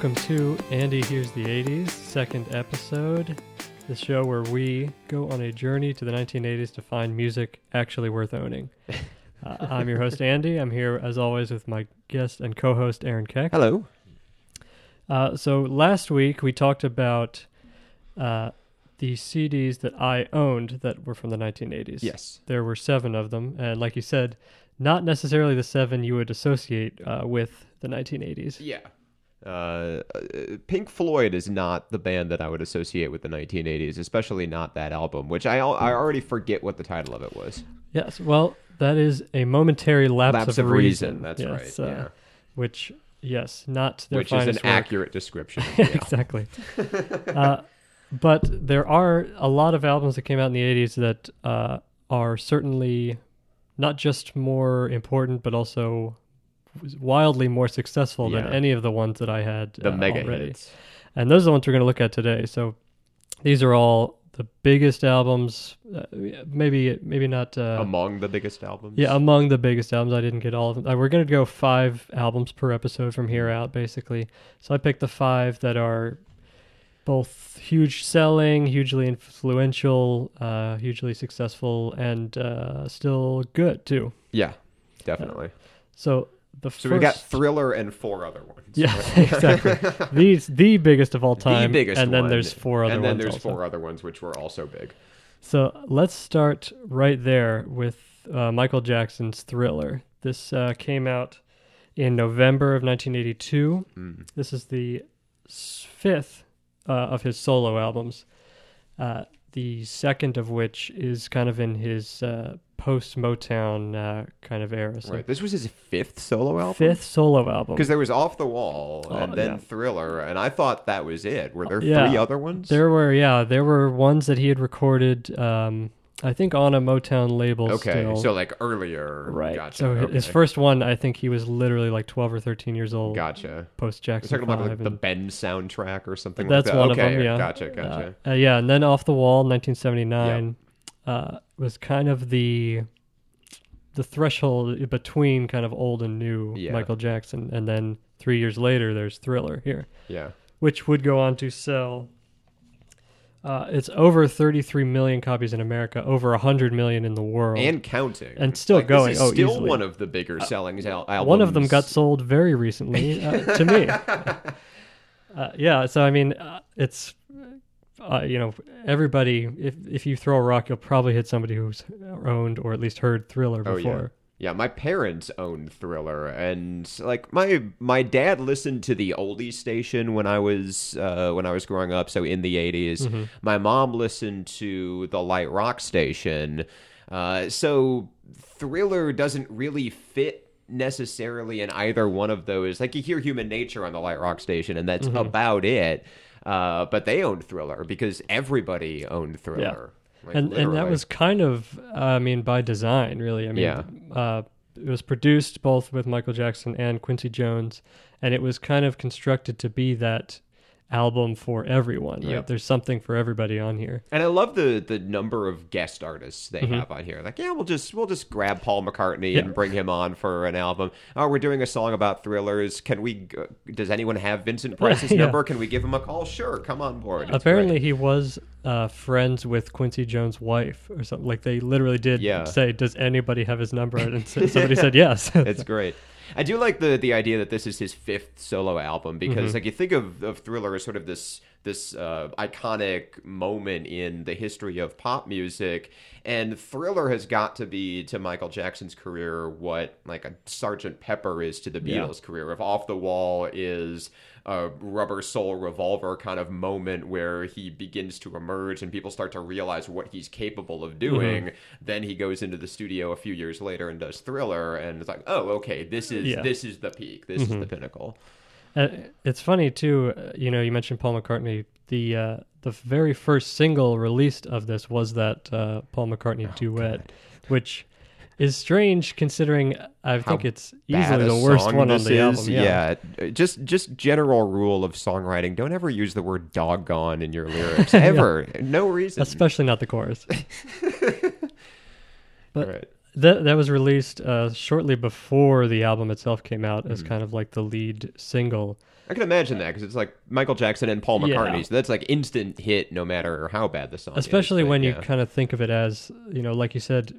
Welcome to Andy Hears the 80s, second episode. The show where we go on a journey to the 1980s to find music actually worth owning. Uh, I'm your host, Andy. I'm here, as always, with my guest and co host, Aaron Keck. Hello. Uh, so, last week we talked about uh, the CDs that I owned that were from the 1980s. Yes. There were seven of them. And, like you said, not necessarily the seven you would associate uh, with the 1980s. Yeah. Uh, Pink Floyd is not the band that I would associate with the 1980s, especially not that album, which I I already forget what the title of it was. Yes, well, that is a momentary lapse, Lapse of, of reason. reason, that's yes, right, uh, yeah. Which, yes, not their which is an work. accurate description. Exactly. uh, but there are a lot of albums that came out in the '80s that uh, are certainly not just more important, but also wildly more successful than any of the ones that I had the uh, mega already. hits. And those are the ones we're going to look at today. So these are all the biggest albums. Uh, maybe maybe not. Uh, Among the biggest albums. yeah, among the biggest albums. I didn't get all of them. Uh, we're going to go five albums per episode from here out, basically. So I picked the five that are both huge selling, hugely influential, uh, hugely successful, and uh, still good too. Yeah, definitely. So the So first, we got Thriller and four other ones. yeah, exactly. These the biggest of all time. The biggest and then one, there's four other and then ones. there's also. four other ones which were also big. So let's start right there with uh, Michael Jackson's Thriller. This uh, came out in November of 1982. Mm. This is the fifth uh, of his solo albums. Uh, the second of which is kind of in his uh, post Motown uh, kind of era. So Right. This was his fifth solo album. fifth solo album. Because there was Off the Wall Oh, and then yeah. Thriller, and I thought that was it. Were there Yeah. three other ones? There were yeah, there were ones that he had recorded. Um, I think on a Motown label. Okay, still. so like earlier. Right. Gotcha. So hi- his first one, I think he was literally like 12 or 13 years old. Gotcha. Post Jackson. talking about 5. like, the and Ben soundtrack or something that's like that. one okay, of them, yeah. Gotcha, gotcha. Uh, uh, yeah, and then Off the Wall, 1979, uh, was kind of the the threshold between kind of old and new Yeah. Michael Jackson. And then three years later, there's Thriller here, yeah. which would go on to sell. Uh, it's over 33 million copies in America, over 100 million in the world. And counting. And still Like, going. Oh, still easily. one of the bigger selling al- albums. One of them got sold very recently uh, to me. Uh, yeah, so I mean, uh, it's uh, you know everybody. If if you throw a rock, you'll probably hit somebody who's owned or at least heard Thriller Oh, yeah. before. Yeah, my parents owned Thriller, and like my my dad listened to the oldie station when I was uh, when I was growing up. So in the 80s Mm-hmm. my mom listened to the light rock station. Uh, so Thriller doesn't really fit necessarily in either one of those. Like you hear Human Nature on the light rock station, and Mm-hmm. that's about it. Uh, but they owned Thriller because everybody owned Thriller. Like, and and that was kind of, uh, I mean, by design, really. I mean, Yeah. uh, it was produced both with Michael Jackson and Quincy Jones, and it was kind of constructed to be that album for everyone. Right? Yep. There's something for everybody on here. And I love the the number of guest artists they Mm-hmm. have on here. Like, yeah, we'll just we'll just grab Paul McCartney Yeah. and bring him on for an album. Oh, we're doing a song about thrillers. Can we? Does anyone have Vincent Price's Yeah. number? Can we give him a call? Sure, come on board. It's Apparently, great. he was uh, friends with Quincy Jones' wife or something. Like they literally did Yeah. say, "Does anybody have his number?" And somebody said yes. it's great. I do like the the idea that this is his fifth solo album because Mm-hmm. like you think of, of Thriller as sort of this this uh, iconic moment in the history of pop music, and Thriller has got to be to Michael Jackson's career what like a Sergeant Pepper is to the Yeah. Beatles' career. If Off the Wall is a rubber soul revolver kind of moment where he begins to emerge and people start to realize what he's capable of doing. Mm-hmm. Then he goes into the studio a few years later and does Thriller, and it's like, oh, okay, this is Yeah. Mm-hmm. this is the peak, this is the pinnacle. Uh, it's funny too. Uh, you know, you mentioned Paul McCartney. The uh, the very first single released of this was that uh, Paul McCartney Oh, duet, which is strange considering I think it's easily the worst one on the is, album. Yeah. yeah. Just just general rule of songwriting: don't ever use the word "doggone" in your lyrics ever. No reason. especially not the chorus. But Right. that that was released uh, shortly before the album itself came out as kind of like the lead single. I can imagine that because it's like Michael Jackson and Paul Yeah. McCartney, so that's like instant hit no matter how bad the song is. especially but when you yeah. kind of think of it as you know like you said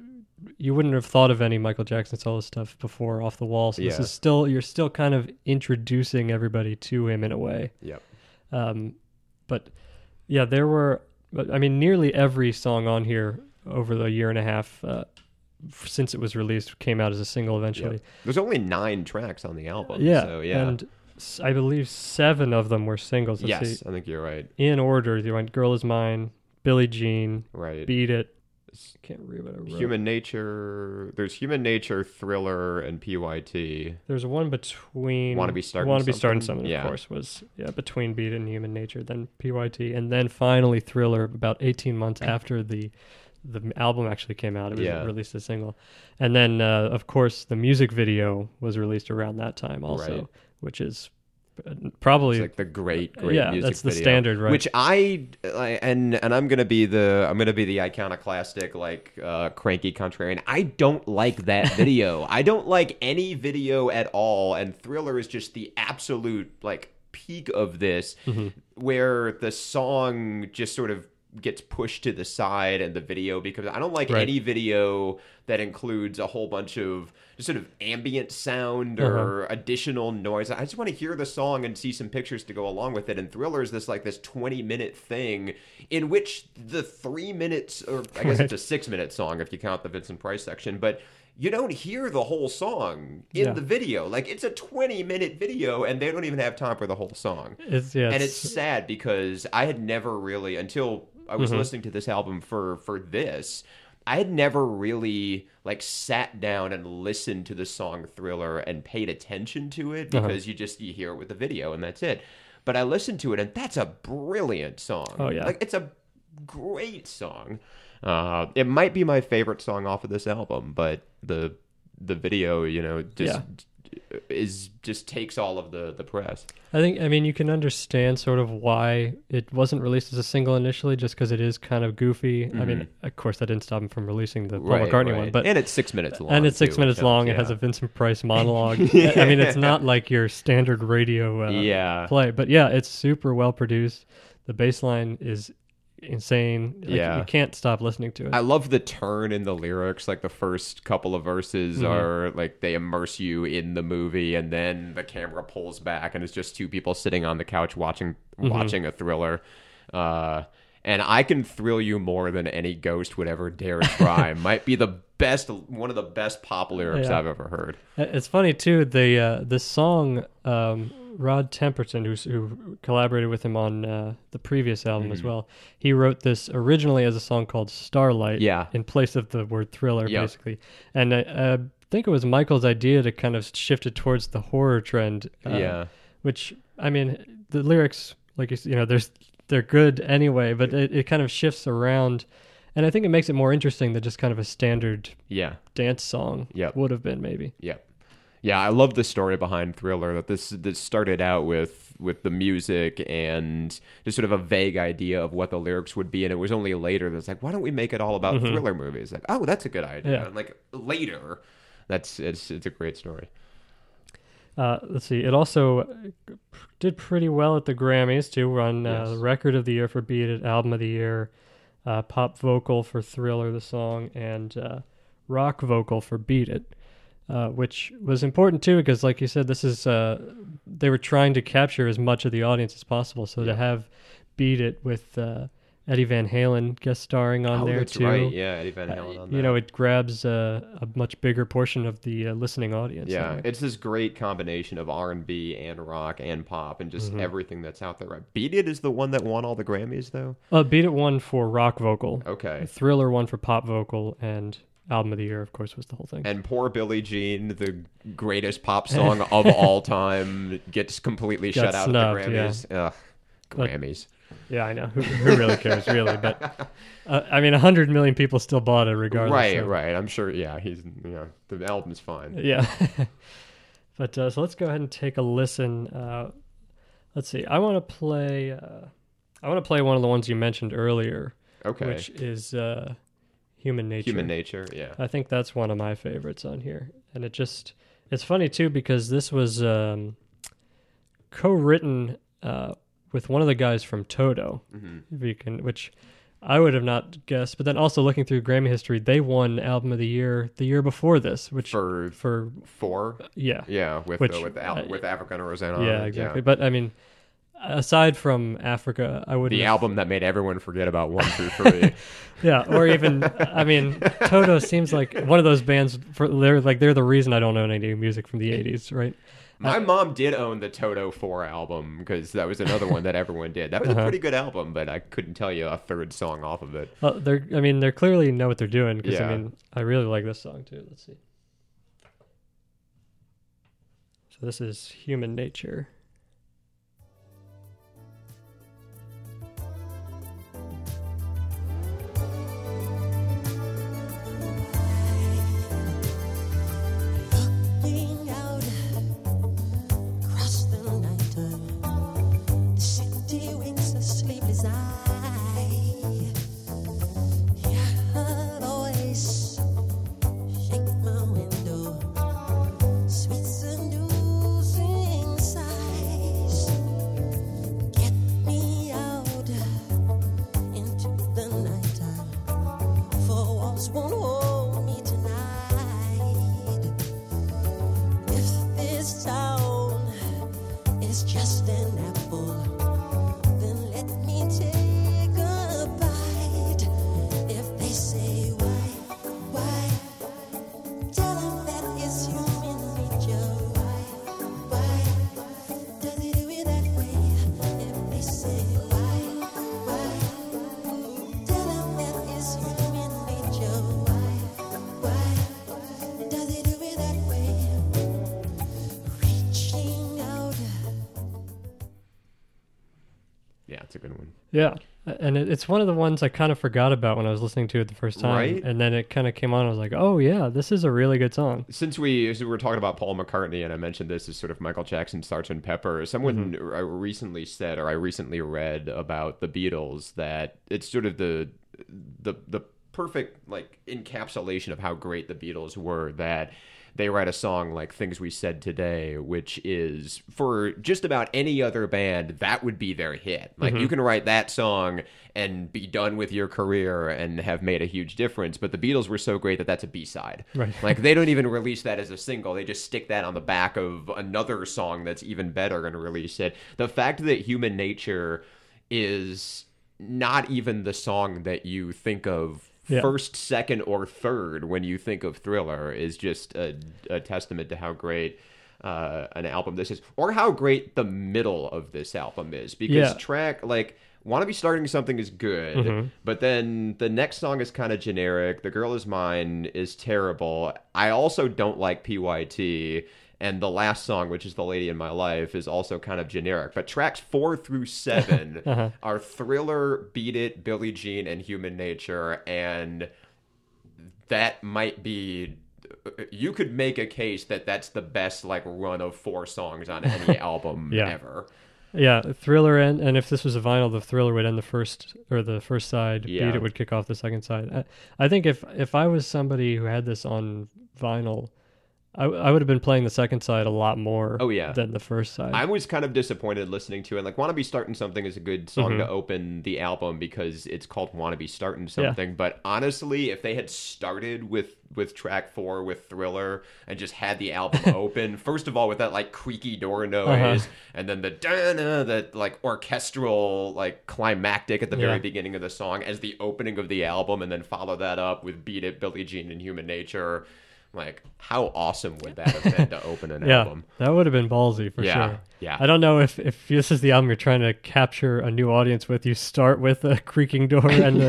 you wouldn't have thought of any michael jackson solo stuff before off the wall so this Yeah. is still you're still kind of introducing everybody to him in a way Yep. um, but yeah there were but i mean nearly every song on here over the year and a half uh, f- since it was released came out as a single eventually There's only nine tracks on the album. yeah, So yeah. and s- i believe seven of them were singles Let's yes, see. I think you're right. in order you went girl is mine billie jean Right. beat it can't read what I wrote. Human Nature. There's Human Nature, Thriller, and PYT. There's one between Wanna Be Starting Wanna Be Starting Something? Yeah. of course, was yeah between Beat and Human Nature, then PYT, and then finally Thriller. About 18 months after the the album actually came out, it was Yeah. released as single, and then uh, of course the music video was released around that time also, Right. which is probably It's like the great, great yeah, music that's the video. standard, right? Which I and and I'm gonna be the I'm gonna be the iconoclastic like uh, cranky contrarian. I don't like that video. I don't like any video at all. And Thriller is just the absolute like peak of this, Mm-hmm. where the song just sort of gets pushed to the side and the video because I don't like Right. any video that includes a whole bunch of sort of ambient sound Uh-huh. or additional noise. I just want to hear the song and see some pictures to go along with it. And Thriller is this like this 20 minute thing in which the three minutes, or I guess it's a six minute song if you count the Vincent Price section, but you don't hear the whole song in Yeah. the video. Like it's a 20 minute video and they don't even have time for the whole song it's yeah, and it's sad because I had never really until I was listening to this album for for this I had never really like sat down and listened to the song Thriller and paid attention to it Uh-huh. because you just you hear it with the video and that's it. But I listened to it and that's a brilliant song. Oh, yeah. Like it's a great song. Uh it might be my favorite song off of this album, but the the video, you know, just is just takes all of the the press. I think I mean you can understand sort of why it wasn't released as a single initially, just because it is kind of goofy. I mean, of course, that didn't stop him from releasing the Paul Mm-hmm. Right, McCartney right. one, but and it's six minutes long. and it's six too, minutes which long. helps, It has a Vincent Price monologue. I mean, it's not like your standard radio uh, yeah, play, but yeah, it's super well produced. The bass line is insane. Like, Yeah. you can't stop listening to it. I love the turn in the lyrics. Like the first couple of verses Mm-hmm. are like they immerse you in the movie, and then the camera pulls back, and it's just two people sitting on the couch watching Mm-hmm. watching a thriller. Uh, and I can thrill you more than any ghost would ever dare try. Might be the best, one of the best pop lyrics Yeah. I've ever heard. Uh, It's funny too. The uh, the song um, Rod Temperton, who's, who collaborated with him on uh, the previous album Mm-hmm. as well, he wrote this originally as a song called Starlight. Yeah. In place of the word thriller, Yep. basically, and I uh, think it was Michael's idea to kind of shift it towards the horror trend. uh, yeah, Which I mean, the lyrics, like you, you know, there's they're good anyway, but it, it kind of shifts around. And I think it makes it more interesting than just kind of a standard yeah. dance song Yep. would have been, maybe. Yeah, yeah, I love the story behind Thriller. That this this started out with with the music and just sort of a vague idea of what the lyrics would be, and it was only later that's like, why don't we make it all about thriller movies? Like, oh, that's a good idea. Mm-hmm. Yeah. And like later, that's it's it's a great story. Uh, let's see. It also did pretty well at the Grammys too. Won uh, Yes. record of the year for Beat It, album of the year, uh, pop vocal for Thriller, the song, and uh, rock vocal for Beat It, uh, which was important too because, like you said, this is uh, they were trying to capture as much of the audience as possible. So to have Beat It with uh, Eddie Van Halen guest starring on oh, there that's too. right. Yeah, Eddie Van uh, Halen on that. you know, it grabs uh, a much bigger portion of the uh, listening audience. yeah, it's this great combination of R and B and rock and pop and Mm-hmm. just everything that's out there. Right? Beat It is the one that won all the Grammys, though. Uh, Beat It won for rock vocal. Okay. Thriller won for pop vocal, and album of the year, of course, was the whole thing. And poor Billie Jean, the greatest pop song of all time, gets completely Got shut out snubbed, of the Grammys. Ugh, But- Grammys. yeah, I know. Who, who really cares, really? But uh, I mean, hundred million people still bought it, regardless. right, so- right. I'm sure. Yeah, he's. You know, the album's fine. Yeah. but uh, so let's go ahead and take a listen. Uh, let's see. I want to play. Uh, I want to play one of the ones you mentioned earlier, Okay. which is uh, Human Nature. Human Nature. Yeah. I think that's one of my favorites on here, and it just it's funny too because this was um, co-written uh, with one of the guys from Toto, hmm if you can, which I would have not guessed. But then also looking through Grammy history, they won Album of the Year the year before this, which For for four. yeah, Yeah, with Which, uh, with Al- uh, with Africa and Rosanna. yeah, exactly. But I mean, aside from Africa, I would The album that made everyone forget about one through three. Yeah, or even I mean, Toto seems like one of those bands. For they're like they're the reason I don't own any music from the '80s, right? My mom did own the Toto 4 album because that was another one that everyone did. That was a Uh-huh. pretty good album, but I couldn't tell you a third song off of it. Well, they're I mean they're clearly know what they're doing because Yeah. I mean I really like this song too. Let's see. So this is Human Nature. Yeah, a good one. Yeah, and it, it's one of the ones I kind of forgot about when I was listening to it the first time, Right? and then it kind of came on. I was like, oh yeah, this is a really good song. Since we, we were talking about Paul McCartney, and I mentioned this as sort of Michael Jackson's Sgt. Pepper, someone Mm-hmm. I recently said, or I recently read about the Beatles, that it's sort of the the the perfect like encapsulation of how great the Beatles were. That they write a song like "Things We Said Today," which is for just about any other band that would be their hit. Like Mm-hmm. you can write that song and be done with your career and have made a huge difference. But the Beatles were so great that that's a B side. Right. Like they don't even release that as a single. They just stick that on the back of another song that's even better and release it. The fact that Human Nature is not even the song that you think of Yeah. first, second, or third when you think of Thriller is just a, a testament to how great uh, an album this is, or how great the middle of this album is. Because Yeah. track like "Want to Be Starting Something" is good, Mm-hmm. but then the next song is kind of generic. "The Girl Is Mine" is terrible. I also don't like PYT. And the last song, which is The Lady in My Life, is also kind of generic. But tracks four through 7 Uh-huh. are Thriller, Beat It, Billie Jean, and Human Nature. And that might be. You could make a case that that's the best like run of four songs on any album Yeah. ever. Yeah, Thriller and and if this was a vinyl, the Thriller would end the first or the first side. Yeah. Beat It would kick off the second side. I, I think if if I was somebody who had this on vinyl, I, I would have been playing the second side a lot more. Oh, yeah. than the first side. I was kind of disappointed listening to it. Like, "Wanna Be Starting Something" is a good song Mm-hmm. to open the album because it's called "Wanna Be Starting Something." But honestly, if they had started with with track four with Thriller and just had the album open, first of all with that like creaky door noise, Uh-huh. and then the da that like orchestral like climactic at the Yeah. very beginning of the song as the opening of the album, and then follow that up with "Beat It," Billie Jean, and "Human Nature." Like, how awesome would that have been to open an yeah, album? that would have been ballsy for Yeah, sure. yeah. I don't know if if this is the album you're trying to capture a new audience with. You start with a creaking door and the,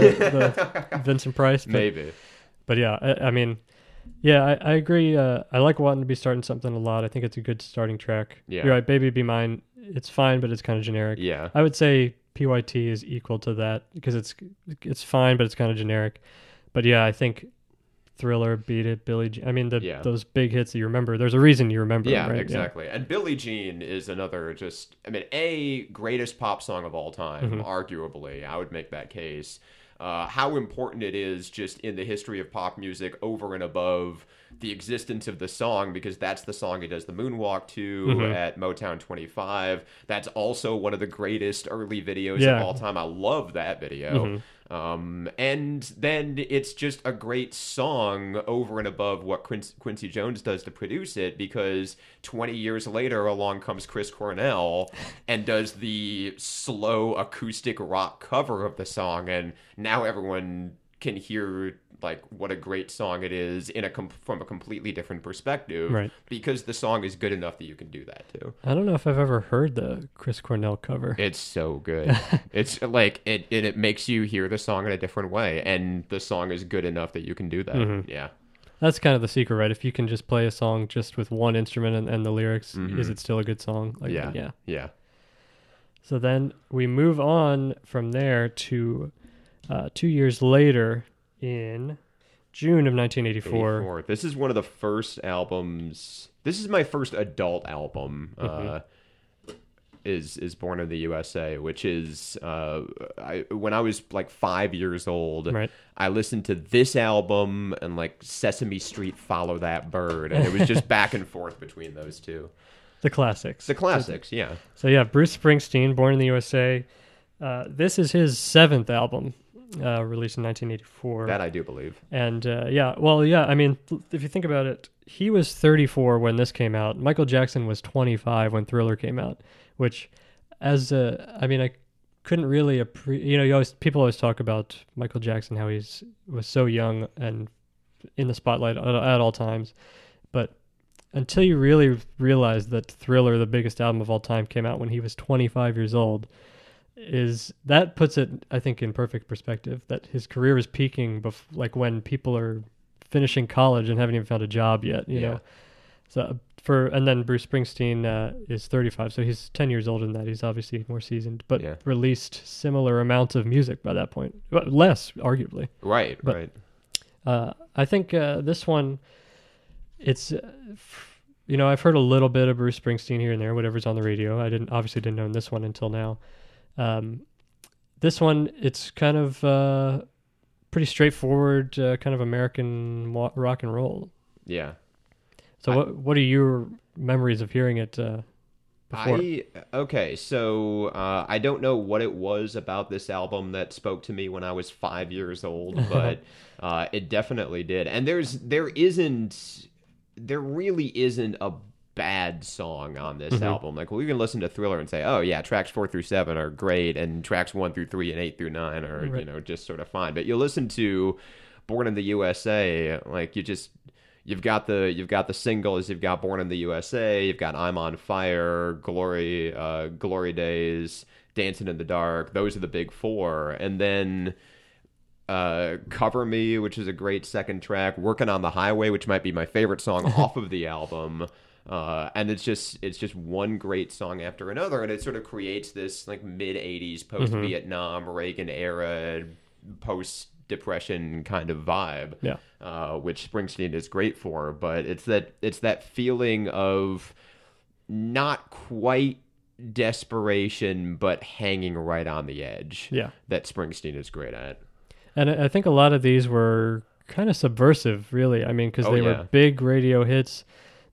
the Vincent Price, but, Maybe. but yeah, I, I mean, yeah, I, I agree. Uh, I like wanting to be starting something a lot. I think it's a good starting track. Yeah. You're right, Baby Be Mine. It's fine, but it's kind of generic. Yeah. I would say PYT is equal to that because it's it's fine, but it's kind of generic. But yeah, I think Thriller, Beat It, Billy. Jean. I mean, the, Yeah. those big hits that you remember. There's a reason you remember. Yeah, them, right? exactly. And Billie Jean is another just I mean, a greatest pop song of all time, Mm-hmm. arguably. I would make that case. uh, how important it is just in the history of pop music over and above the existence of the song because that's the song he does the moonwalk to Mm-hmm. at Motown 25. That's also one of the greatest early videos Yeah. Mm-hmm. of all time. I love that video. Um, and then it's just a great song over and above what Quin- Quincy Jones does to produce it because 20 years later along comes Chris Cornell and does the slow acoustic rock cover of the song. And now everyone can hear like what a great song it is in a com- from a completely different perspective Right. because the song is good enough that you can do that too. I don't know if I've ever heard the Chris Cornell cover. It's so good. it's like it, it it makes you hear the song in a different way, and the song is good enough that you can do that. Mm-hmm. Yeah, That's kind of the secret, right? If you can just play a song just with one instrument and, and the lyrics, is it still a good song? Like, Mm-hmm. yeah, yeah. yeah. So then we move on from there to uh, two years later in June of 1984. 84. This is one of the first albums. This is my first adult album. Mm-hmm. Uh, is is Born in the USA, which is uh, I when I was like five years old. Right. I listened to this album and like Sesame Street, Follow That Bird, and it was just back and forth between those two. The classics. The classics, yeah. So yeah, Bruce Springsteen, Born in the USA. Uh, this is his seventh album, uh, released in 1984. That I do believe. And uh, yeah, well, yeah, I mean, if you think about it, he was 34 when this came out. Michael Jackson was 25 when Thriller came out, which, as a, I mean, I couldn't really, appre- you know, you always people always talk about Michael Jackson how he's was so young and in the spotlight at, at all times, but until you really realize that Thriller, the biggest album of all time, came out when he was 25 years old, is that puts it, I think, in perfect perspective. That his career is peaking, bef- like when people are finishing college and haven't even found a job yet. You Yeah. know, so for and then Bruce Springsteen uh, is 35, so he's 10 years older than that. He's obviously more seasoned, but Yeah. released similar amounts of music by that point, Well, less arguably. Right, But- right. Uh, I think uh, this one, it's, uh, you know, I've heard a little bit of Bruce Springsteen here and there, whatever's on the radio. I didn't obviously didn't know this one until now. Um, this one, it's kind of uh, pretty straightforward, uh, kind of American wa- rock and roll. Yeah. So, I- what what are your memories of hearing it uh, before? I okay, so uh, I don't know what it was about this album that spoke to me when I was five years old, but uh, it definitely did. And there's there isn't there really isn't a bad song on this Mm-hmm. album. Like we can listen to Thriller and say, oh yeah, tracks four through seven are great, and tracks one through three and eight through nine are you know just sort of fine. But you listen to Born in the USA, like you just you've got the you've got the singles, you've got Born in the USA, you've got I'm on Fire, Glory, uh, Glory Days, Dancing in the Dark. Those are the big four, and then uh, Cover Me, which is a great second track, Working on the Highway, which might be my favorite song off of the album. Uh, and it's just it's just one great song after another, and it sort of creates this like mid '80s post Vietnam Reagan era post depression kind of vibe Yeah. uh, which Springsteen is great for. But it's that it's that feeling of not quite desperation, but hanging right on the edge. Yeah. that Springsteen is great at. And I I think a lot of these were kind of subversive, really. I mean, because Oh, they yeah. were big radio hits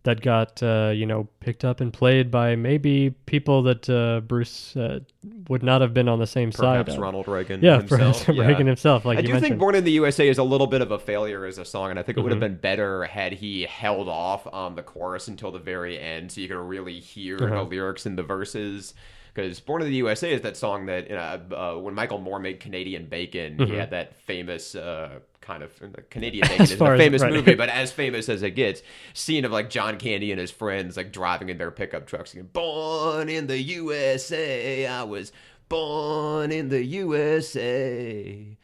that got uh, you know picked up and played by maybe people that uh, Bruce uh, would not have been on the same Perhaps side. of. Ronald Reagan. yeah, himself. perhaps Reagan himself, like I do mentioned. think Born in the USA is a little bit of a failure as a song, and I think it would Mm-hmm. have been better had he held off on the chorus until the very end so you could really hear Uh-huh. the lyrics in the verses. Because Born in the USA is that song that you know, uh, when Michael Moore made Canadian Bacon, he had that famous uh, kind of Canadian Bacon is Mm-hmm. a famous right. movie, but as famous as it gets, scene of like John Candy and his friends like driving in their pickup trucks, singing, "Born in the USA, I was born in the USA."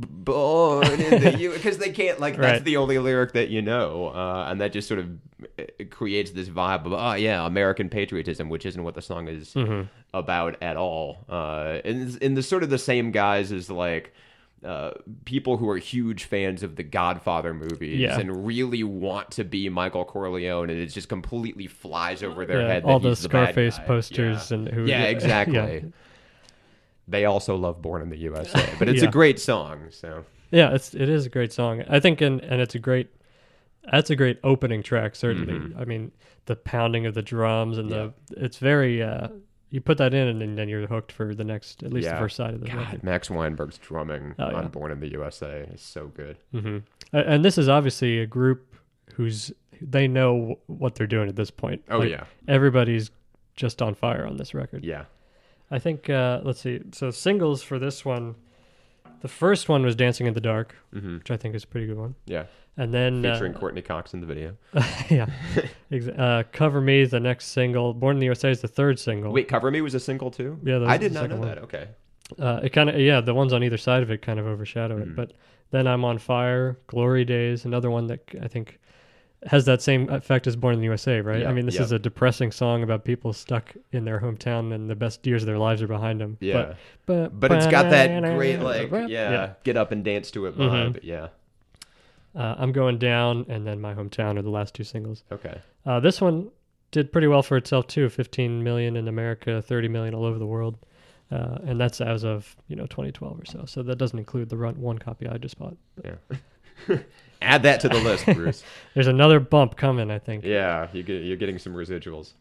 Born in the U because they can't like that's Right. the only lyric that you know uh, and that just sort of uh, creates this vibe of oh yeah American patriotism which isn't what the song is Mm-hmm. about at all uh and in the sort of the same guys as like uh, people who are huge fans of the Godfather movies Yeah. and really want to be Michael Corleone, and it just completely flies over their Yeah, head. all that the he's the bad Scarface posters Yeah. and who yeah, yeah. exactly. They also love Born in the USA, but it's a great song. So Yeah, it's it is a great song. I think, and and it's a great. That's a great opening track. Certainly, Mm-hmm. I mean the pounding of the drums and the it's very. uh You put that in, and then, you're hooked for the next, at least Yeah. the first side of the God, record. Max Weinberg's drumming Oh, on. Born in the USA is so good. hmm And this is obviously a group who's they know what they're doing at this point. Oh Like, yeah, everybody's just on fire on this record. yeah. I think. uh Let's see. So singles for this one, the first one was "Dancing in the Dark," hmm which I think is a pretty good one. Yeah, And then featuring uh, Courteney Cox in the video. yeah, uh, "Cover Me" is the next single. "Born in the USA" is the third single. Wait, Cover Me was a single too? Yeah, I did not know one. that. Okay. Uh, it kind of yeah, the ones on either side of it kind of overshadow Mm-hmm. it. But then I'm on fire, "Glory Days," another one that I think has that same effect as "Born in the USA." Right? Yeah, I mean, this yeah. is a depressing song about people stuck in their hometown and the best years of their lives are behind them. Yeah. but But it's got that great like yeah, yeah. get up and dance to it vibe. Yeah. Uh, I'm going down, and then my hometown are the last two singles. Okay. Uh, this one did pretty well for itself too. 15 million in America, 30 million all over the world, uh, and that's as of you know 2012 or so. So that doesn't include the run, one copy I just bought. Yeah. Add that to the list, Bruce. There's another bump coming, I think. yeah, you get, you're getting some residuals.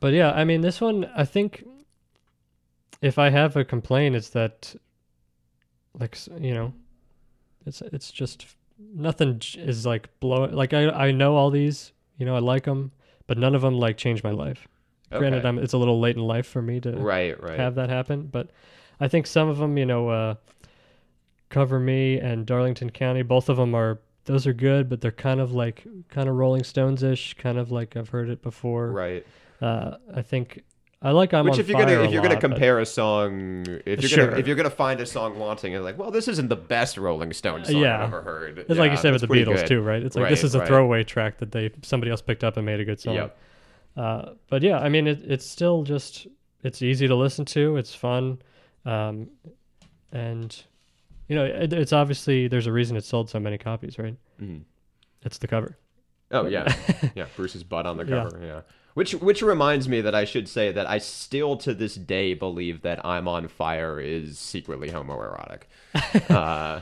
But yeah, I mean, this one, I think, if I have a complaint, it's that, like, you know, it's it's just nothing is like blow. Like I I know all these, you know, I like them, but none of them like changed my life. Granted, I'm it's a little late in life for me to Right, right. have that happen, but I think some of them, you know, uh, cover me and Darlington County, both of them are. Those are good, but they're kind of like kind of Rolling Stones ish, kind of like I've heard it before. right. Uh, I think I like I'm Which if you're gonna if you're gonna lot, but- compare a song if you're Sure. gonna if you're gonna find a song wanting and like well this isn't the best Rolling Stones song Yeah. I've ever heard. it's like you said with the Beatles good. too, right? It's like this is a right. throwaway track that they somebody else picked up and made a good song. Yep. Uh, but yeah, I mean, it, it's still just it's easy to listen to. It's fun, um, and you know, it, it's obviously there's a reason it sold so many copies, right? Mhm. It's the cover. Oh yeah, yeah. Bruce's butt on the cover. Yeah. Which which reminds me that I should say that I still to this day believe that I'm on fire is secretly homoerotic. uh,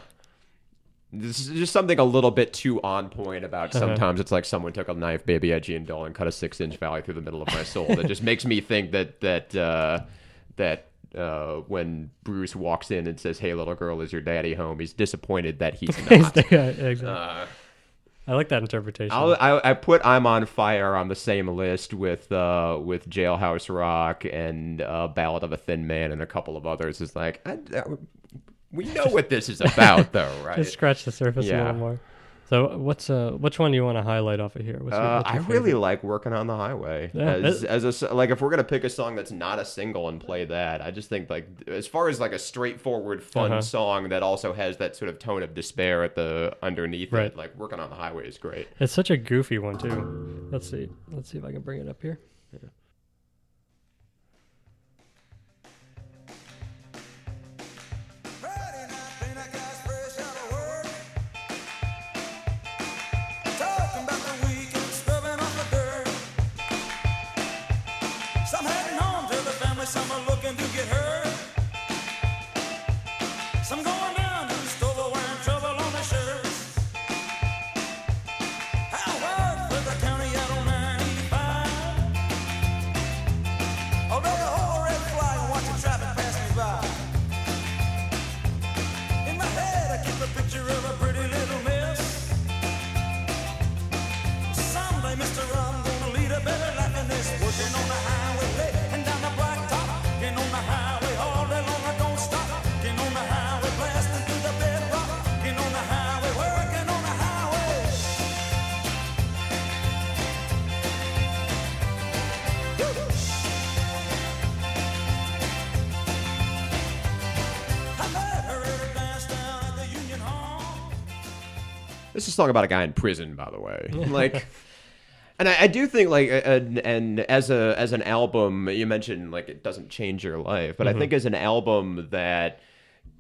this is just something a little bit too on point about. Uh-huh. Sometimes it's like someone took a knife, baby edgy and dull, and cut a six inch valley through the middle of my soul. that just makes me think that that uh, that. Uh, when Bruce walks in and says, "Hey, little girl, is your daddy home?" He's disappointed that he's not. yeah, exactly. uh, I like that interpretation. I'll, I, I put "I'm on Fire" on the same list with uh, with "Jailhouse Rock" and uh, "Ballad of a Thin Man" and a couple of others. Is like I, I- we know what this is about, though, right? Just scratch the surface a little more. So, what's uh, which one do you want to highlight off of here? What's your, Uh, what's I your really favorite? like "Working on the Highway" Yeah, as that- as a like if we're gonna pick a song that's not a single and play that. I just think like as far as like a straightforward fun Uh-huh. song that also has that sort of tone of despair at the underneath Right. it, like "Working on the Highway" is great. It's such a goofy one too. Let's see. Let's see if I can bring it up here. Friday This is a song about a guy in prison, by the way. Like, and I, I do think like, and, and as a as an album, you mentioned like it doesn't change your life, but I think as an album that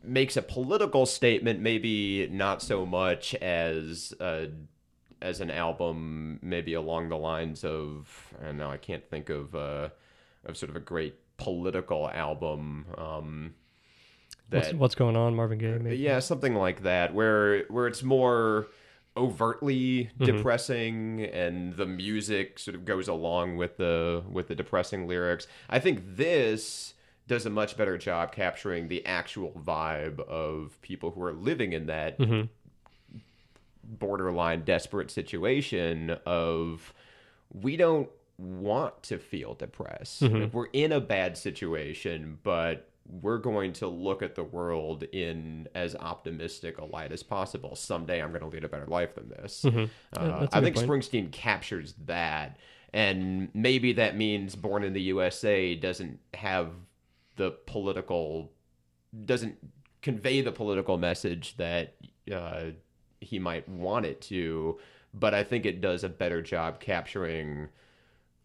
makes a political statement, maybe not so much as uh, as an album, maybe along the lines of, and now I can't think of. Uh, of sort of a great political album. Um, What's, what's going on, Marvin Gaye? Maybe? yeah, something like that, where where it's more overtly Mm-hmm. depressing, and the music sort of goes along with the with the depressing lyrics. I think this does a much better job capturing the actual vibe of people who are living in that Mm-hmm. borderline desperate situation of we don't want to feel depressed. Mm-hmm. Like, we're in a bad situation, but we're going to look at the world in as optimistic a light as possible. Someday I'm going to lead a better life than this. Yeah, Uh, a I think point. Springsteen captures that. And maybe that means Born in the USA doesn't have the political, doesn't convey the political message that uh, he might want it to. But I think it does a better job capturing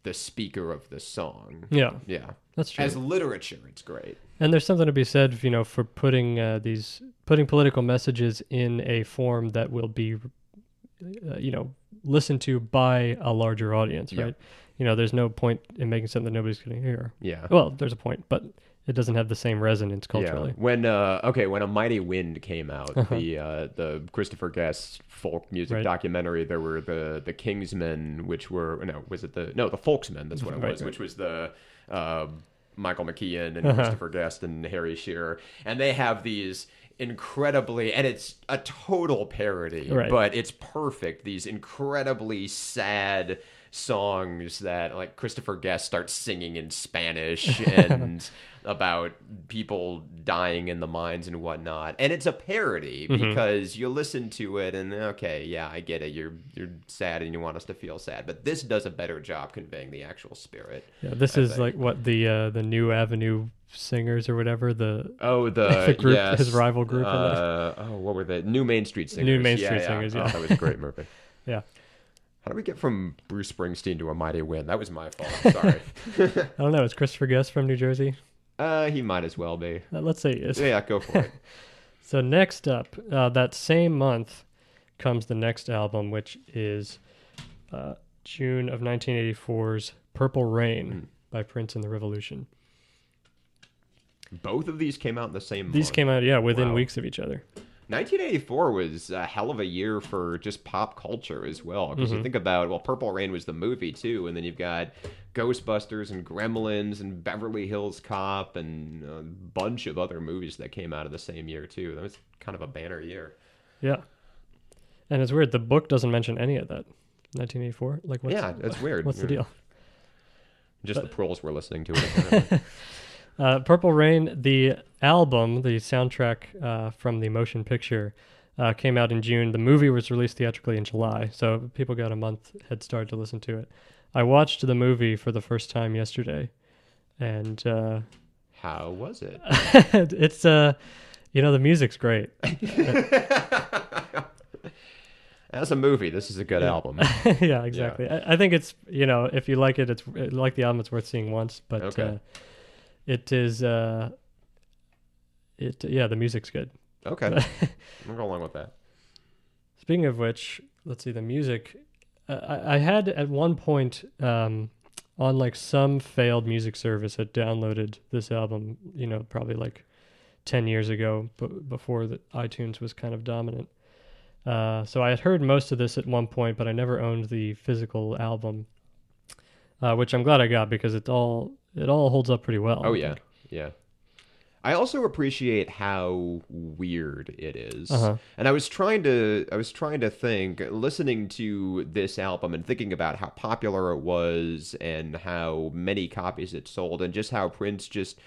the speaker of the song. Yeah, Yeah. that's true. As literature, it's great. And there's something to be said, you know, for putting uh, these putting political messages in a form that will be, uh, you know, listened to by a larger audience, right? You know, there's no point in making something that nobody's going to hear. Yeah. Well, there's a point, but it doesn't have the same resonance culturally. Yeah. When uh okay, when A Mighty Wind came out, Uh-huh. the uh the Christopher Guest folk music Right. documentary, there were the the Kingsmen, which were no, was it the no, the Folksmen, that's what it Right, was, right. which was the uh Michael McKean and Uh-huh. Christopher Guest and Harry Shearer. And they have these incredibly and it's a total parody, Right. but it's perfect. These incredibly sad songs that like Christopher Guest starts singing in Spanish and about people dying in the mines and whatnot. And it's a parody Mm-hmm. because you listen to it and okay, yeah, I get it. You're you're sad and you want us to feel sad. But this does a better job conveying the actual spirit. Yeah, this I is think. like what the uh, the New Avenue singers or whatever. The Oh, the, The group- yes. his rival group. Uh, oh, what were the New Main Street Singers? New Main Street yeah. Singers, Oh, yeah. that was a great movie. yeah, How do we get from Bruce Springsteen to a Mighty Wind? That was my fault. I'm sorry. I don't know. It's Christopher Guest from New Jersey. Uh, he might as well be. Uh, let's say he is. Yeah, go for it. So next up, uh, that same month, comes the next album, which is uh, June of 1984's "Purple Rain" Hmm. by Prince and the Revolution. Both of these came out in the same These month. came out, yeah, within Wow. weeks of each other. 1984 was a hell of a year for just pop culture as well. Because Mm-hmm. you think about, well, Purple Rain was the movie too, and then you've got Ghostbusters and Gremlins and Beverly Hills Cop and a bunch of other movies that came out of the same year too. That was kind of a banner year. Yeah, and it's weird. The book doesn't mention any of that. 1984. Like, what's, yeah, that's weird. What's the deal? Just the proles were listening to it. Uh, Purple Rain, the album, the soundtrack uh, from the motion picture, uh, came out in June. The movie was released theatrically in July, so people got a month head start to listen to it. I watched the movie for the first time yesterday, and uh, How was it? it's uh, you know, the music's great. As a movie, this is a good album. yeah, exactly. I, I think it's you know, if you like it, it's like the album. It's worth seeing once, but Okay. uh, it is. Uh, it yeah, the music's good. Okay, I'm going along with that. Speaking of which, let's see the music. Uh, I, I had at one point um, on like some failed music service had downloaded this album. You know, probably like ten years ago, but before that iTunes was kind of dominant. Uh, so I had heard most of this at one point, but I never owned the physical album, uh, which I'm glad I got because it all it all holds up pretty well. Oh I yeah, think. yeah. I also appreciate how weird it is. Uh-huh. And I was trying to I was trying to think listening to this album and thinking about how popular it was and how many copies it sold and just how Prince just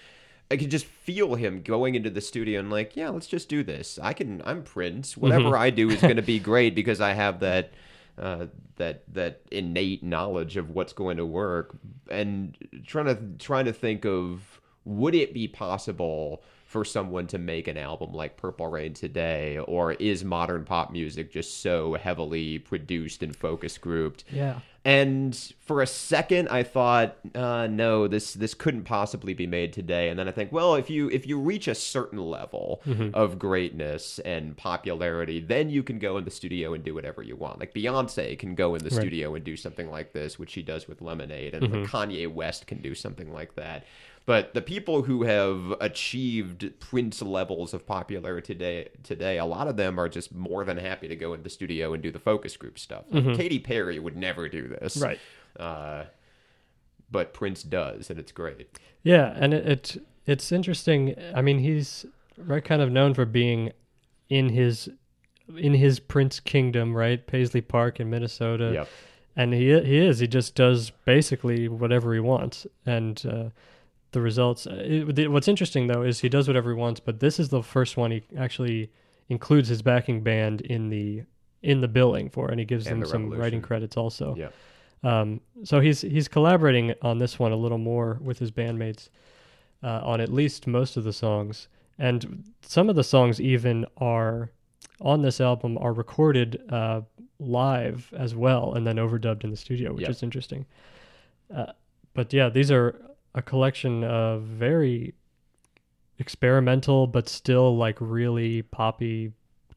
I could just feel him going into the studio and like, yeah, let's just do this. I can I'm Prince. Whatever I do is going to be great because I have that uh, that that innate knowledge of what's going to work and trying to trying to think of would it be possible for someone to make an album like Purple Rain today or is modern pop music just so heavily produced and focus grouped Yeah. And for a second, I thought, uh, no, this this couldn't possibly be made today. And then I think, well, if you if you reach a certain level of greatness and popularity, then you can go in the studio and do whatever you want. Like Beyonce can go in the studio and do something like this, which she does with Lemonade, and like Kanye West can do something like that. But the people who have achieved Prince levels of popularity today, today, a lot of them are just more than happy to go in the studio and do the focus group stuff. Like, Katy Perry would never do this, Right. Uh, but Prince does, and it's great. Yeah, and it, it it's interesting. I mean, he's right kind of known for being in his in his Prince kingdom, right? Paisley Park in Minnesota. Yep. And he he is. He just does basically whatever he wants, and uh, the results. uh, It, the- what's interesting though is he does whatever he wants, but this is the first one he actually includes his backing band in the in the billing for, and he gives And them the some Revolution. writing credits also. Yeah. Um, so he's he's collaborating on this one a little more with his bandmates uh, on at least most of the songs, and some of the songs even are on this album are recorded uh, live as well, and then overdubbed in the studio, which Yeah. is interesting. Uh, but yeah, these are a collection of very experimental, but still like really poppy,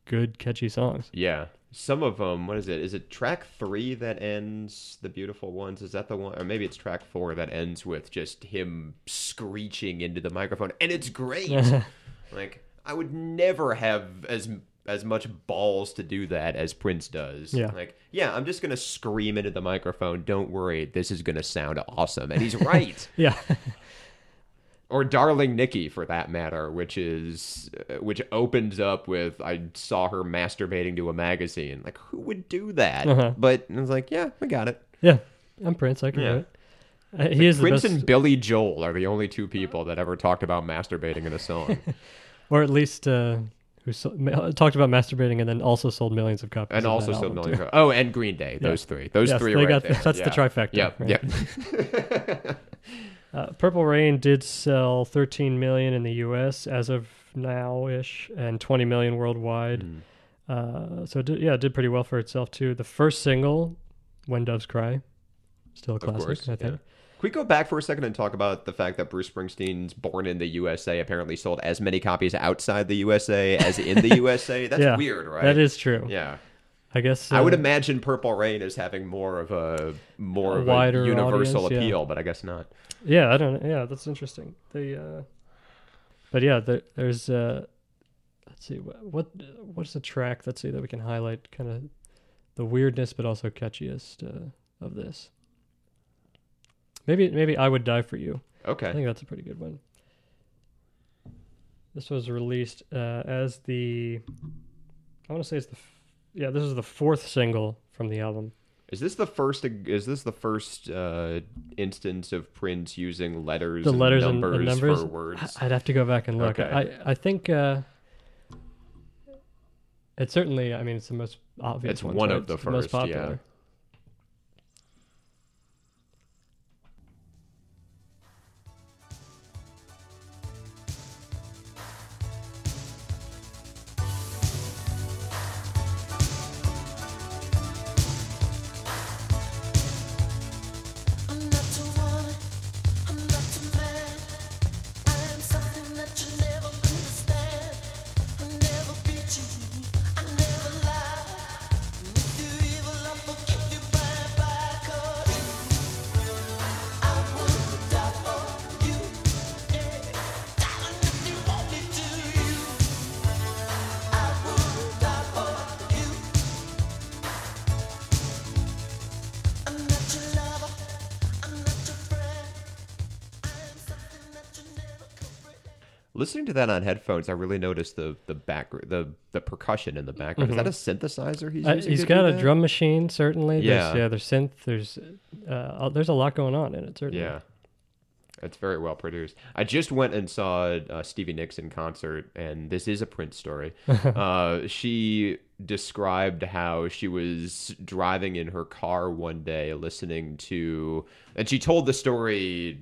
good, catchy songs. Yeah. Some of them, what is it? Is it track three that ends the beautiful ones? Is that the one? Or maybe it's track four that ends with just him screeching into the microphone. And it's great. like, I would never have as as much balls to do that as Prince does. Yeah. Like, yeah, I'm just going to scream into the microphone. Don't worry. This is going to sound awesome. And he's right. Yeah. or Darling Nikki for that matter, which is uh, which opens up with I saw her masturbating to a magazine. Like who would do that? Uh-huh. But I was like, yeah, I got it. Yeah, I'm Prince. I can Yeah. do it. Uh, he is the Prince and Billy Joel are the only two people that ever talked about masturbating in a song, or at least uh, who ma- talked about masturbating and then also sold millions of copies. and of also sold millions. Of, oh, and Green Day. Those three. Those Yes, three. they Right got there. the- that's the trifecta, Yep. right? Yep. Uh, Purple Rain did sell 13 million in the U.S. as of now ish, and 20 million worldwide. Hmm. Uh, so it did, yeah, it did pretty well for itself too. The first single, "When Doves Cry," still a classic, course. I yeah. Can we go back for a second and talk about the fact that Bruce Springsteen's Born in the USA apparently sold as many copies outside the USA as in the USA? That's yeah, weird, right? That is true. Yeah. I guess I would uh, imagine Purple Rain is having more of a more A of wider a universal audience, yeah. appeal, but I guess not. Yeah, I don't. Know. Yeah, that's interesting. The, uh, but yeah, there, there's. Uh, let's see what what what's the track. Let's see that we can highlight kind of the weirdness, but also catchiest uh, of this. Maybe maybe I would die for you. Okay. I think that's a pretty good one. This was released uh, as the. I want to say it's the. Yeah, this is the fourth single from the album. Is this the first? Is this the first uh, instance of Prince using letters, the and letters and, numbers, and numbers. for words? I'd have to go back and look. Okay. I I think uh, it's certainly. I mean, it's the most obvious. It's one right? of the It's most first, yeah. popular. I'm Listening to that on headphones, I really noticed the the back the the percussion in the background. Is that a synthesizer he's Uh, using? he's got a that? drum machine, certainly. Yeah. There's, yeah. There's synth. There's uh, there's a lot going on in it. Certainly. Yeah. It's very well produced. I just went and saw uh, Stevie Nicks in concert, and this is a Prince story. uh, she described how she was driving in her car one day listening to, and she told the story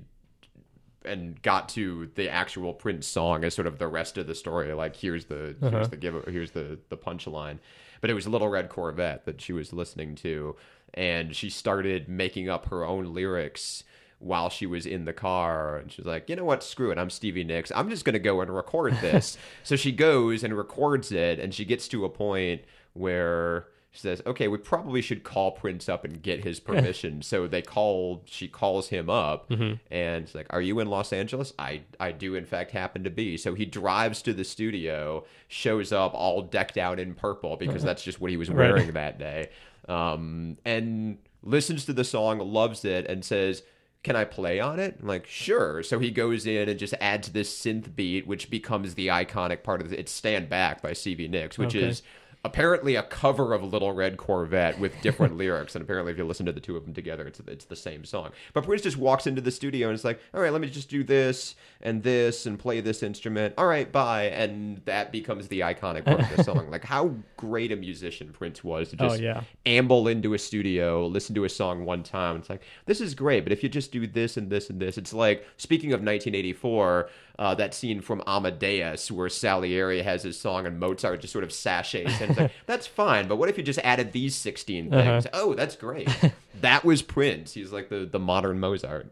and got to the actual Prince song as sort of the rest of the story. Like here's the Uh-huh. here's the give here's the the punchline. But it was Little Red Corvette that she was listening to, and she started making up her own lyrics while she was in the car and she was like you know what screw it i'm stevie nicks i'm just going to go and record this so she goes and records it and she gets to a point where says okay we probably should call prince up and get his permission so they call she calls him up and it's like are you in los angeles i i do in fact happen to be so he drives to the studio shows up all decked out in purple because that's just what he was Right. wearing that day um, and listens to the song, loves it, and says, Can I play on it? I'm like, sure. So he goes in and just adds this synth beat, which becomes the iconic part of the, it's Stand Back by Stevie Nicks, which Okay. is apparently a cover of Little Red Corvette with different lyrics. And apparently, if you listen to the two of them together, it's, it's the same song. But Prince just walks into the studio and it's like, All right, let me just do this and this and play this instrument. All right, bye. And that becomes the iconic part of the song. Like, how great a musician Prince was to Oh, just yeah. amble into a studio, listen to a song one time. It's like, this is great, but if you just do this and this and this, it's like, speaking of 1984, uh, that scene from Amadeus where Salieri has his song and Mozart just sort of sachets. And like, that's fine, but what if you just added these 16 things? Oh, that's great. that was Prince. He's like the, the modern Mozart.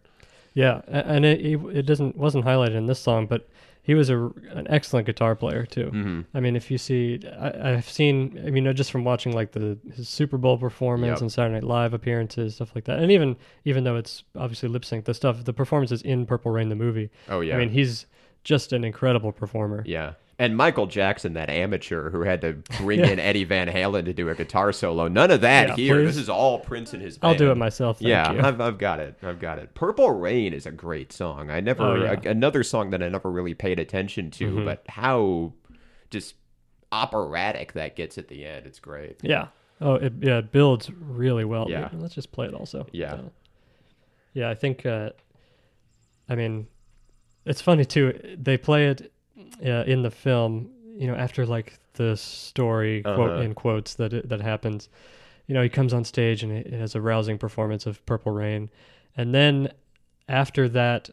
Yeah, and it it it doesn't wasn't highlighted in this song, but he was a an excellent guitar player too. Mm-hmm. I mean, if you see, I, I've seen, I mean, just from watching like the his Super Bowl performance Yep. and Saturday Night Live appearances, stuff like that, and even even though it's obviously lip sync, the stuff, the performances in Purple Rain, the movie. Oh, yeah. I mean, he's just an incredible performer. Yeah. And Michael Jackson, that amateur who had to bring in Eddie Van Halen to do a guitar solo. None of that Yeah, here. please. This is all Prince and his band. I'll do it myself. Thank yeah. I've, I've got it. I've got it. Purple Rain is a great song. I never Oh, yeah. Mm-hmm. a- another song that I never really paid attention to, but how just operatic that gets at the end. It's great. Yeah. Oh, it, yeah, it builds really well. Yeah. Let's just play it also. Yeah. So, yeah, I think, uh, I mean, it's funny too. They play it uh, in the film, you know, after like the story, quote, Uh-huh. in quotes, that it, that happens. You know, he comes on stage and it has a rousing performance of Purple Rain. And then after that,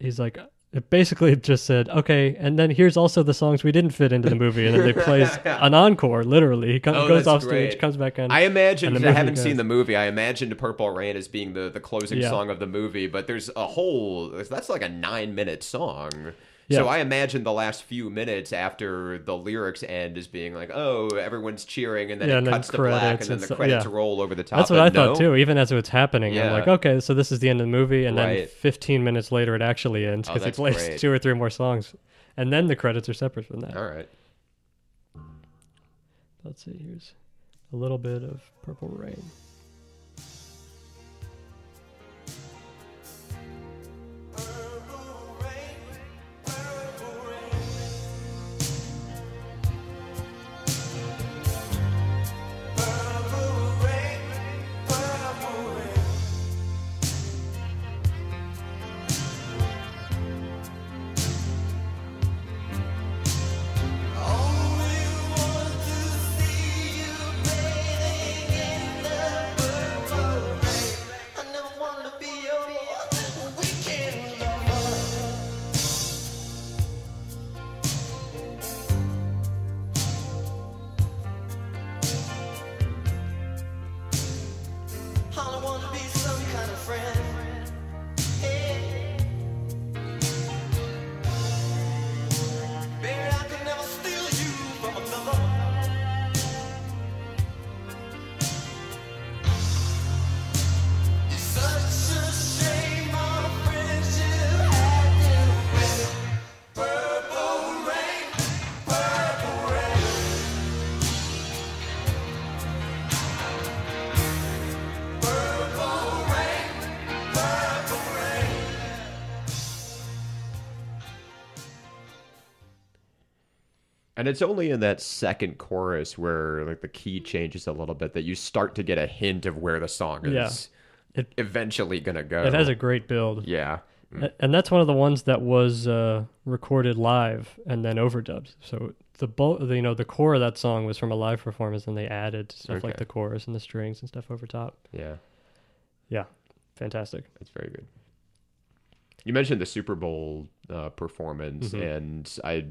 he's like, it basically just said, okay, and then here's also the songs we didn't fit into the movie. And then they plays an encore, literally. He Oh, goes off stage, great. comes back on. I imagine, I haven't seen the movie. I imagined Purple Rain as being the, the closing Yeah. song of the movie, but there's a whole, that's like a nine minute song. Yeah. So I imagine the last few minutes after the lyrics end as being like, oh, everyone's cheering, and then Yeah, it and then cuts to black, and then the credits yeah. roll over the top. That's what I thought too. Even as it was happening, I'm like, okay, so this is the end of the movie, and then 15 minutes later, it actually ends Oh, because he that's plays great. two or three more songs, and then the credits are separate from that. All right. Let's see. Here's a little bit of Purple Rain. And it's only in that second chorus where like the key changes a little bit that you start to get a hint of where the song is Yeah. It- eventually gonna go. It has a great build, yeah. A- and that's one of the ones that was uh, recorded live and then overdubbed. So the bulk, the, you know, the core of that song was from a live performance, and they added stuff like the chorus and the strings and stuff over top. Yeah. Yeah, fantastic. It's very good. you mentioned the Super Bowl uh, performance, Mm-hmm. and I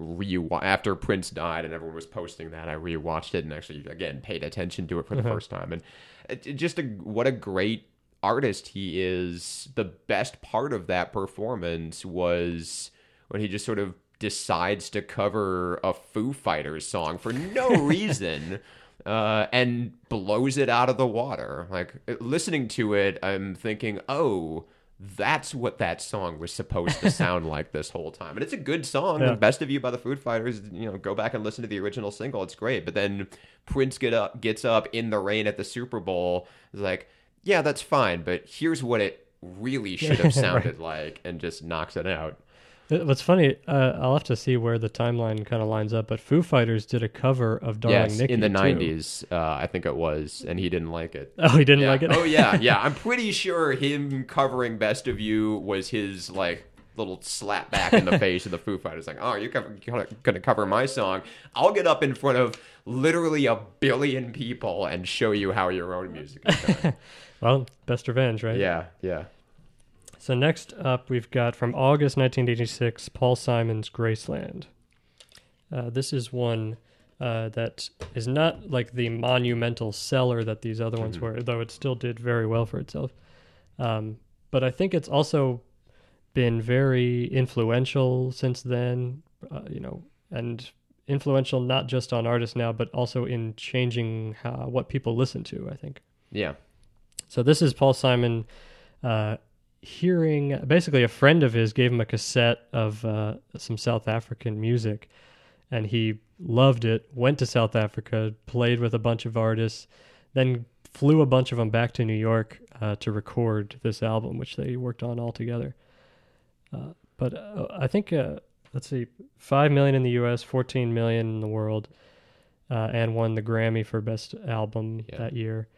re after Prince died and everyone was posting that. I rewatched it and actually again paid attention to it for the Uh-huh. first time, and it, it just a, what a great artist he is. The best part of that performance was when he just sort of decides to cover a Foo Fighters song for no reason. Uh, and blows it out of the water. Like listening to it, I'm thinking, oh, that's what that song was supposed to sound like this whole time. And it's a good song. Yeah. The Best of You by the Foo Fighters. You know, go back and listen to the original single. It's great. But then Prince get up, gets up in the rain at the Super Bowl. Is like, yeah, that's fine. But here's what it really should have sounded like, and just knocks it out. Uh, What's funny, uh, I'll have to see where the timeline kind of lines up, but Foo Fighters did a cover of Darling yes, Nikki in the too. '90s, uh, I think it was, and he didn't like it. Oh, he didn't Yeah. like it. oh yeah, yeah. I'm pretty sure him covering "Best of You" was his like little slap back in the face of the Foo Fighters. Like, oh, you're going to cover my song? I'll get up in front of literally a billion people and show you how your own music is done. Well, best revenge, right? yeah, yeah. So next up, we've got from August 1986, Paul Simon's Graceland. Uh, this is one uh, that is not like the monumental seller that these other ones were, though it still did very well for itself. Um, but I think it's also been very influential since then, uh, you know, and influential not just on artists now, but also in changing how, what people listen to, I think. Yeah. So this is Paul Simon uh, hearing basically a friend of his gave him a cassette of uh, some South African music, and he loved it. Went to South Africa, played with a bunch of artists, then flew a bunch of them back to New York uh, to record this album, which they worked on all together. Uh, but uh, I think uh, let's see, five million in the U.S., fourteen million in the world, uh, and won the Grammy for best album Yeah. that year.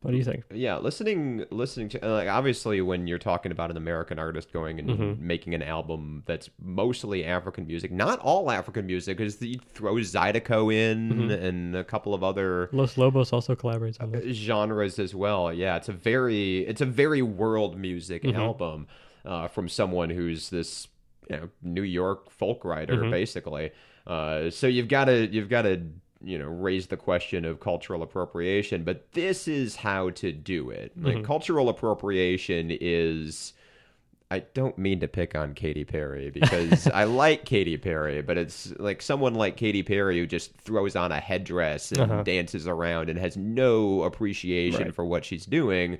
Uh, what do you think? Yeah, listening, listening to like obviously when you're talking about an American artist going and Mhm. making an album that's mostly African music, not all African music, because you throw Zydeco in Mhm. and a couple of other Los Lobos also collaborates on this. genres as well. Yeah, it's a very it's a very world music Mhm. album uh, from someone who's this you know New York folk writer Mhm. basically. Uh, so you've got to you've got to you know raise the question of cultural appropriation, but this is how to do it. Like Mhm. cultural appropriation is. I don't mean to pick on Katy Perry because I like Katy Perry, but it's like someone like Katy Perry who just throws on a headdress and Uh-huh. dances around and has no appreciation Right. for what she's doing.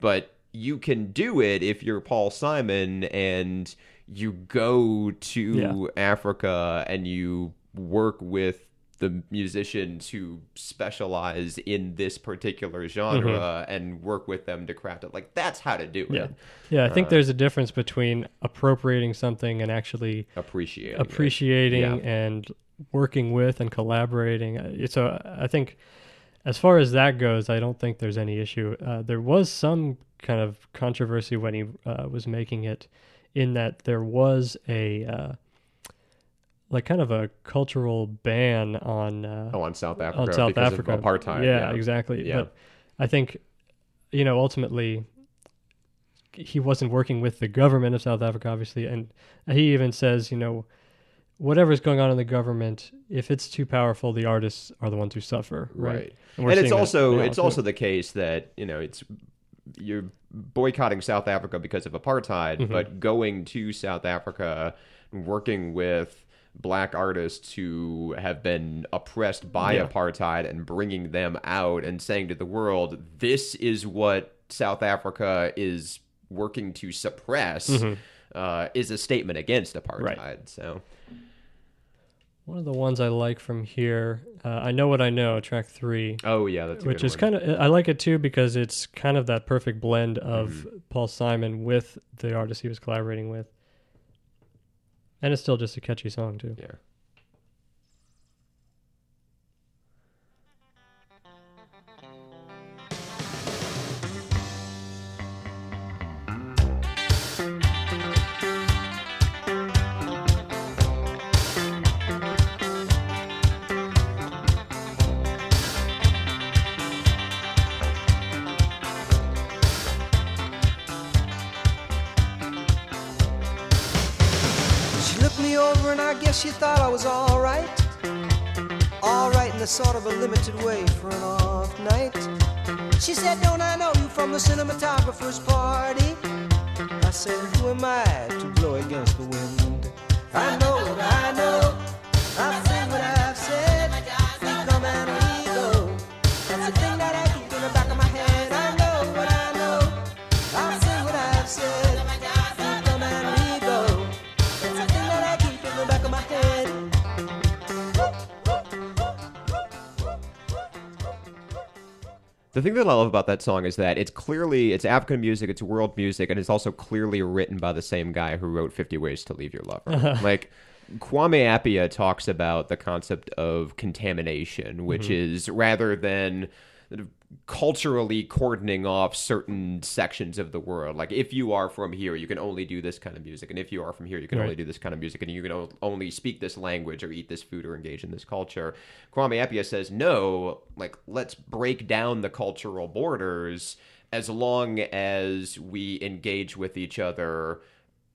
But you can do it if you're Paul Simon and you go to Yeah. Africa and you work with the musicians who specialize in this particular genre and work with them to craft it. Like that's how to do Mm-hmm. Yeah, it. yeah. I think Uh, there's a difference between appropriating something and actually appreciating, appreciating Yeah. and working with and collaborating. Uh, So I think, as far as that goes, I don't think there's any issue. Uh, there was some kind of controversy when he uh, was making it, in that there was a uh, like kind of a cultural ban on uh, Oh, on South Africa on South because Africa of apartheid. Yeah, exactly. Yeah. But I think, you know, ultimately, he wasn't working with the government of South Africa, obviously, and he even says, you know, whatever's going on in the government, if it's too powerful, the artists are the ones who suffer, right? right. And, And it's also now, it's too. also the case that you know it's you're boycotting South Africa because of apartheid, Mhm. but going to South Africa, working with black artists who have been oppressed by Yeah. apartheid and bringing them out and saying to the world, this is what South Africa is working to suppress. Mhm. Uh, is a statement against apartheid. So one of the ones I like from here. Uh, I know what I know, track three. oh yeah, that's which is one. kind of I like it too because it's kind of that perfect blend of Mm-hmm. Paul Simon with the artist he was collaborating with, and it's still just a catchy song too. yeah. I guess you thought I was alright. Alright in a sort of a limited way for an off night. She said, Don't I know you from the cinematographer's party? I said, Who am I to blow against the wind? I know I know. The thing that I love about that song is that it's clearly it's African music, it's world music, and it's also clearly written by the same guy who wrote Fifty Ways to Leave Your Lover. like Kwame Appiah talks about the concept of contamination, which mm-hmm. is rather than culturally cordoning off certain sections of the world. Like if you are from here, you can only do this kind of music, and if you are from here, you can only do this kind of music, and you can only speak this language or eat this food or engage in this culture. Kwame Appiah says, no, like let's break down the cultural borders as long as we engage with each other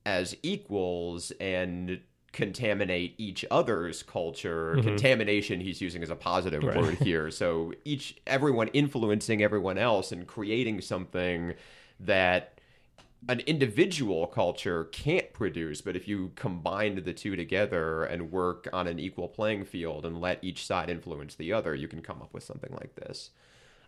as equals and contaminate each other's culture mm-hmm. contamination he's using as a positive Right. word here so each everyone influencing everyone else and creating something that an individual culture can't produce, but if you combine the two together and work on an equal playing field and let each side influence the other, you can come up with something like this.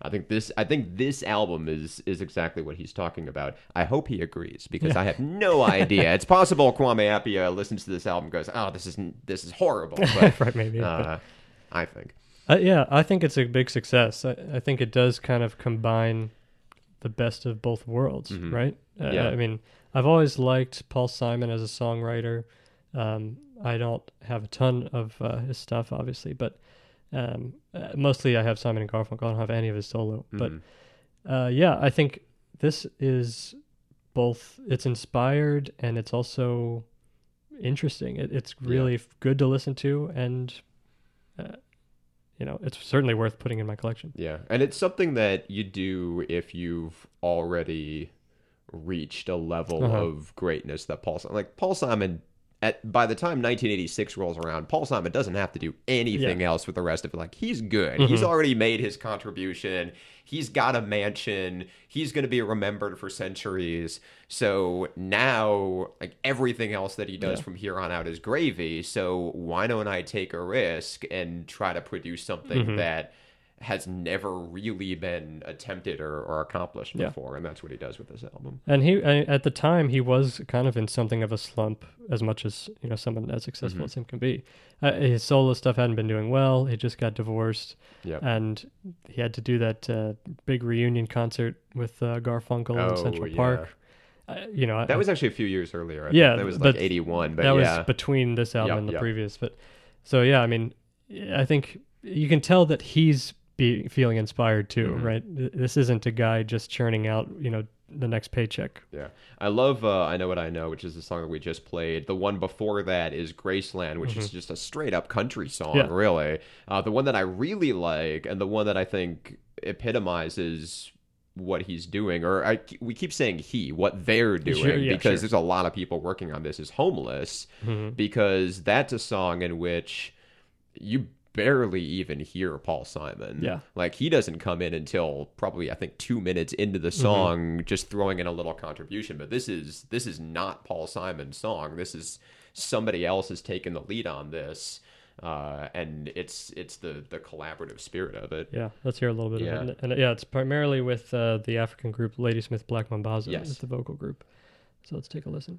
I think this I think this album is is exactly what he's talking about. I hope he agrees because I have no idea. It's possible Kwame Appiah listens to this album and goes, "Oh, this is this is horrible." But, Right, maybe, Uh, I think. Uh, yeah, I think it's a big success. I, I think it does kind of combine the best of both worlds, right? Uh, Mm-hmm. Yeah. I mean, I've always liked Paul Simon as a songwriter. Um, I don't have a ton of uh, his stuff, obviously, but um, uh, mostly I have Simon and Garfunkel. I don't have any of his solo. But uh, yeah, I think this is both. It's inspired and it's also interesting. It, it's really f good to listen to, and uh, you know, it's certainly worth putting in my collection. Yeah, and it's something that you do if you've already reached a level Uh-huh. of greatness that Paul like Paul Simon at by the time 1986 rolls around, Paul Simon doesn't have to do anything else with the rest of it. Like he's good. Mm-hmm. He's already made his contribution. He's got a mansion. He's going to be remembered for centuries. So now, like everything else that he does Yeah. from here on out is gravy. So why don't I take a risk and try to produce something Mm-hmm. that has never really been attempted or, or accomplished Yeah. before? And that's what he does with this album. And he, I, at the time, he was kind of in something of a slump, as much as you know someone as successful as him can be. Uh, his solo stuff hadn't been doing well. He just got divorced, Yep. and he had to do that uh, big reunion concert with uh, Garfunkel in Oh, Central yeah. Park. Uh, you know, I- That was actually a few years earlier. I Yeah, think. that was like 81. But that yeah, was between this album Yep, and the yep. previous. But so yeah, I mean, I think you can tell that he's be feeling inspired too, Mm-hmm. right? This isn't a guy just churning out, you know, the next paycheck. Yeah, I love uh, "I Know What I Know," which is the song that we just played. The one before that is "Graceland," which is just a straight up country song, Mm-hmm. Yeah. really. Uh, the one that I really like, and the one that I think epitomizes what he's doing, or I, we keep saying he, what they're doing, Sure, yeah, because sure. there's a lot of people working on this, is "Homeless," Mm-hmm. because that's a song in which you barely even hear Paul Simon. Yeah. Like he doesn't come in until probably I think 2 minutes into the Mm-hmm. song just throwing in a little contribution, but this is this is not Paul Simon's song. This is somebody else has taken the lead on this. Uh, and it's it's the the collaborative spirit of it. Yeah, let's hear a little bit Yeah. of it. And, and, yeah, it's primarily with uh, the African group Ladysmith Black Mambazo Yes. is the vocal group. So let's take a listen.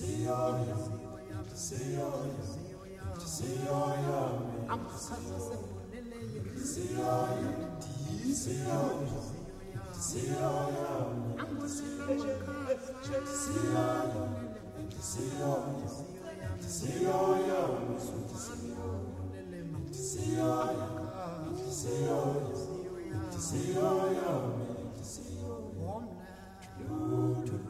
Warm now.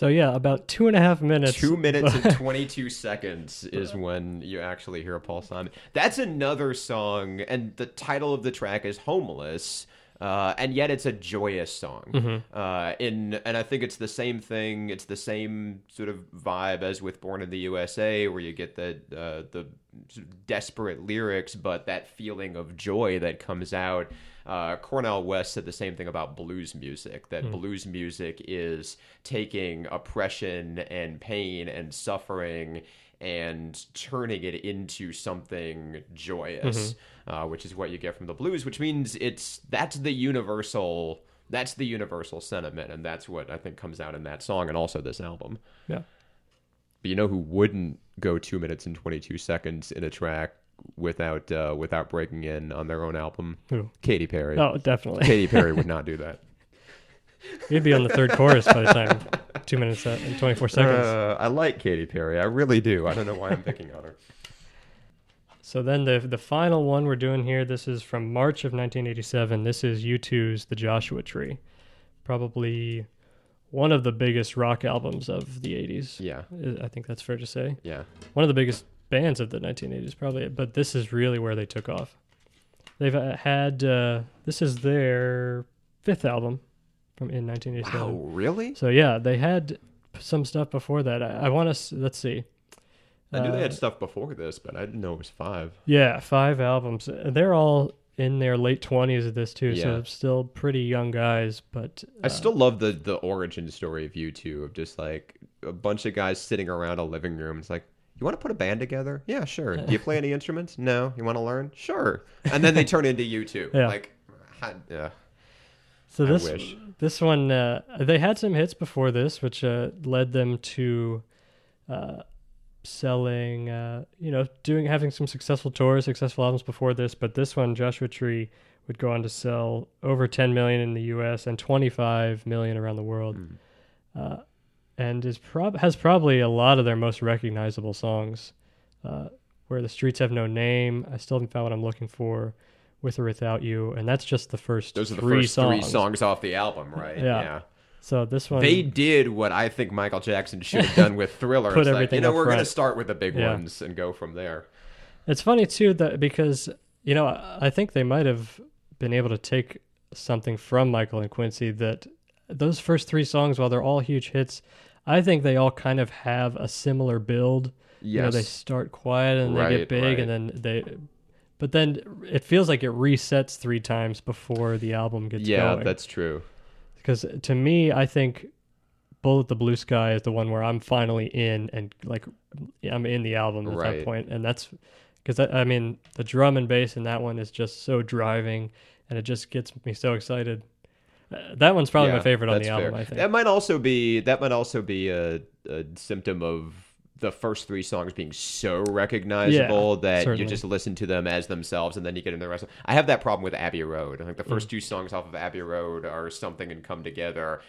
So yeah, about two and a half minutes. Two minutes and 22 seconds is when you actually hear a Paul Simon. That's another song, and the title of the track is Homeless. Uh, and yet it's a joyous song. Uh, in and I think it's the same thing. It's the same sort of vibe as with Born in the USA, where you get the uh, the desperate lyrics, but that feeling of joy that comes out. Uh, Cornel West said the same thing about blues music. That blues music is taking oppression and pain and suffering and turning it into something joyous, uh, which is what you get from the blues. Which means it's that's the universal that's the universal sentiment, and that's what I think comes out in that song and also this album. Yeah. But you know who wouldn't go two minutes and twenty two seconds in a track without uh, without breaking in on their own album? Who? Katy Perry. Oh, definitely. Katy Perry would not do that. You'd be on the third chorus by the time two minutes and twenty four seconds. Uh, I like Katy Perry. I really do. I don't know why I'm picking on her. So then the the final one we're doing here, this is from March of 1987. This is U2's The Joshua Tree. Probably one of the biggest rock albums of the 80s. Yeah, I think that's fair to say. yeah. One of the biggest bands of the 1980s probably, but this is really where they took off. They've uh, had uh, this is their fifth album from in 1987. Wow, really? So yeah, they had some stuff before that. I, I want to let's see. I knew they Uh, had stuff before this, but I didn't know it was five. Yeah, five albums. Uh, They're all in their late twenties of this too, Yeah. so still pretty young guys. But I uh, still love the the origin story of U2 of just like a bunch of guys sitting around a living room. It's like, you want to put a band together? Yeah, sure. Do you play any instruments? No. You want to learn? Sure. And then they turn into U2. Yeah. Like, ha- yeah. so I this wish. this one uh, they had some hits before this, which uh, led them to uh, selling, uh, you know, doing having some successful tours, successful albums before this. But this one, Joshua Tree, would go on to sell over 10 million in the U.S. and 25 million around the world. Uh, and is prob has probably a lot of their most recognizable songs. Uh, Where the streets have no name. I still haven't found what I'm looking for. With or without you, and that's just the first Those are the first songs. three songs off the album, right? Yeah. So this one, They did what I think Michael Jackson should have done with Thriller. Put It's like, everything you know, we're going to start with the big Yeah. ones and go from there. It's funny too that because you know I think they might have been able to take something from Michael and Quincy that those first three songs, while they're all huge hits, I think they all kind of have a similar build. You know, they start quiet and they get big, right. and then they. But then it feels like it resets three times before the album gets yeah, going. that's true. Because to me, I think "Bullet the Blue Sky" is the one where I'm finally in and like I'm in the album at Right. that point, and that's because I, I mean the drum and bass in that one is just so driving, and it just gets me so excited. Uh, that one's probably my favorite on the album. fair. I think. That might also be that might also be a, a symptom of the first three songs being so recognizable Yeah, that you just listen to them as themselves and then you get into the rest. Of, I have that problem with Abbey Road. I think the first Mm. two songs off of Abbey Road are something and come together,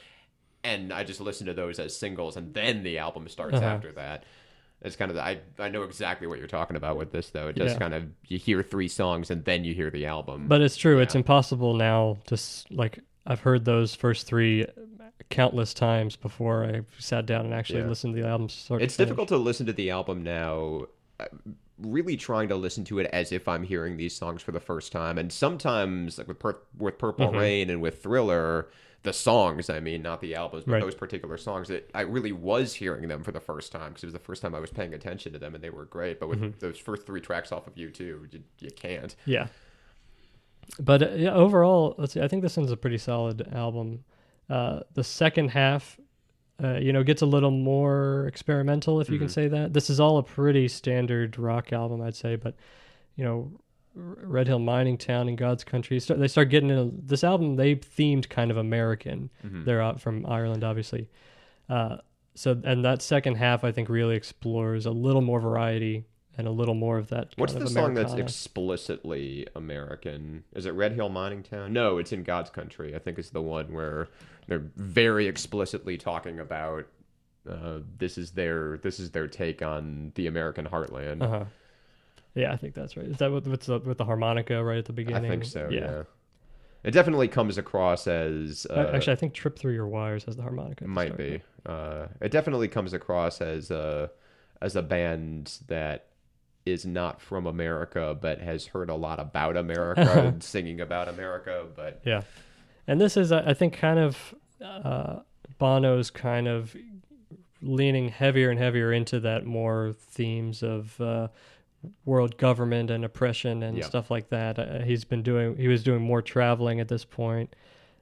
and I just listen to those as singles, and then the album starts Uh-huh. after that. It's kind of I I know exactly what you're talking about with this though. It just Yeah. kind of you hear three songs and then you hear the album. But it's true. It's impossible now to like. I've heard those first three countless times before I sat down and actually Yeah. listened to the album. To it's finish. difficult to listen to the album now. uh, Really trying to listen to it as if I'm hearing these songs for the first time, and sometimes like with Pur- with Purple Mm-hmm. Rain and with Thriller, the songs. I mean, not the albums, but Right. those particular songs that I really was hearing them for the first time because it was the first time I was paying attention to them, and they were great. But with Mm-hmm. those first three tracks off of U2, you, you can't. Yeah. But uh, yeah, overall, let's see. I think this one's a pretty solid album. Uh, the second half, uh, you know, gets a little more experimental, if you can say that. This is all a pretty standard rock album, I'd say. But you know, R- Red Hill Mining Town and God's Country, start, they start getting into this album. They themed kind of American. They're out from Ireland, obviously. Uh, so, and that second half, I think, really explores a little more variety and a little more of that. What's the song that's explicitly American? Is it Red Hill Mining Town? No, it's in God's Country. I think it's the one where they're very explicitly talking about uh, this is their this is their take on the American heartland. Uh huh. Yeah, I think that's right. Is that with with the, with the harmonica right at the beginning? I think so. Yeah. It definitely comes across as Uh, uh, Actually, I think "Trip Through Your Wires" has the harmonica. might be. Uh, it definitely comes across as a as a band that is not from America but has heard a lot about America and singing about America. But Yeah, and this is, I think, kind of uh, Bono's kind of leaning heavier and heavier into that more themes of uh, world government and oppression and Yeah. stuff like that. Uh, he's been doing, he was doing more traveling at this point. point,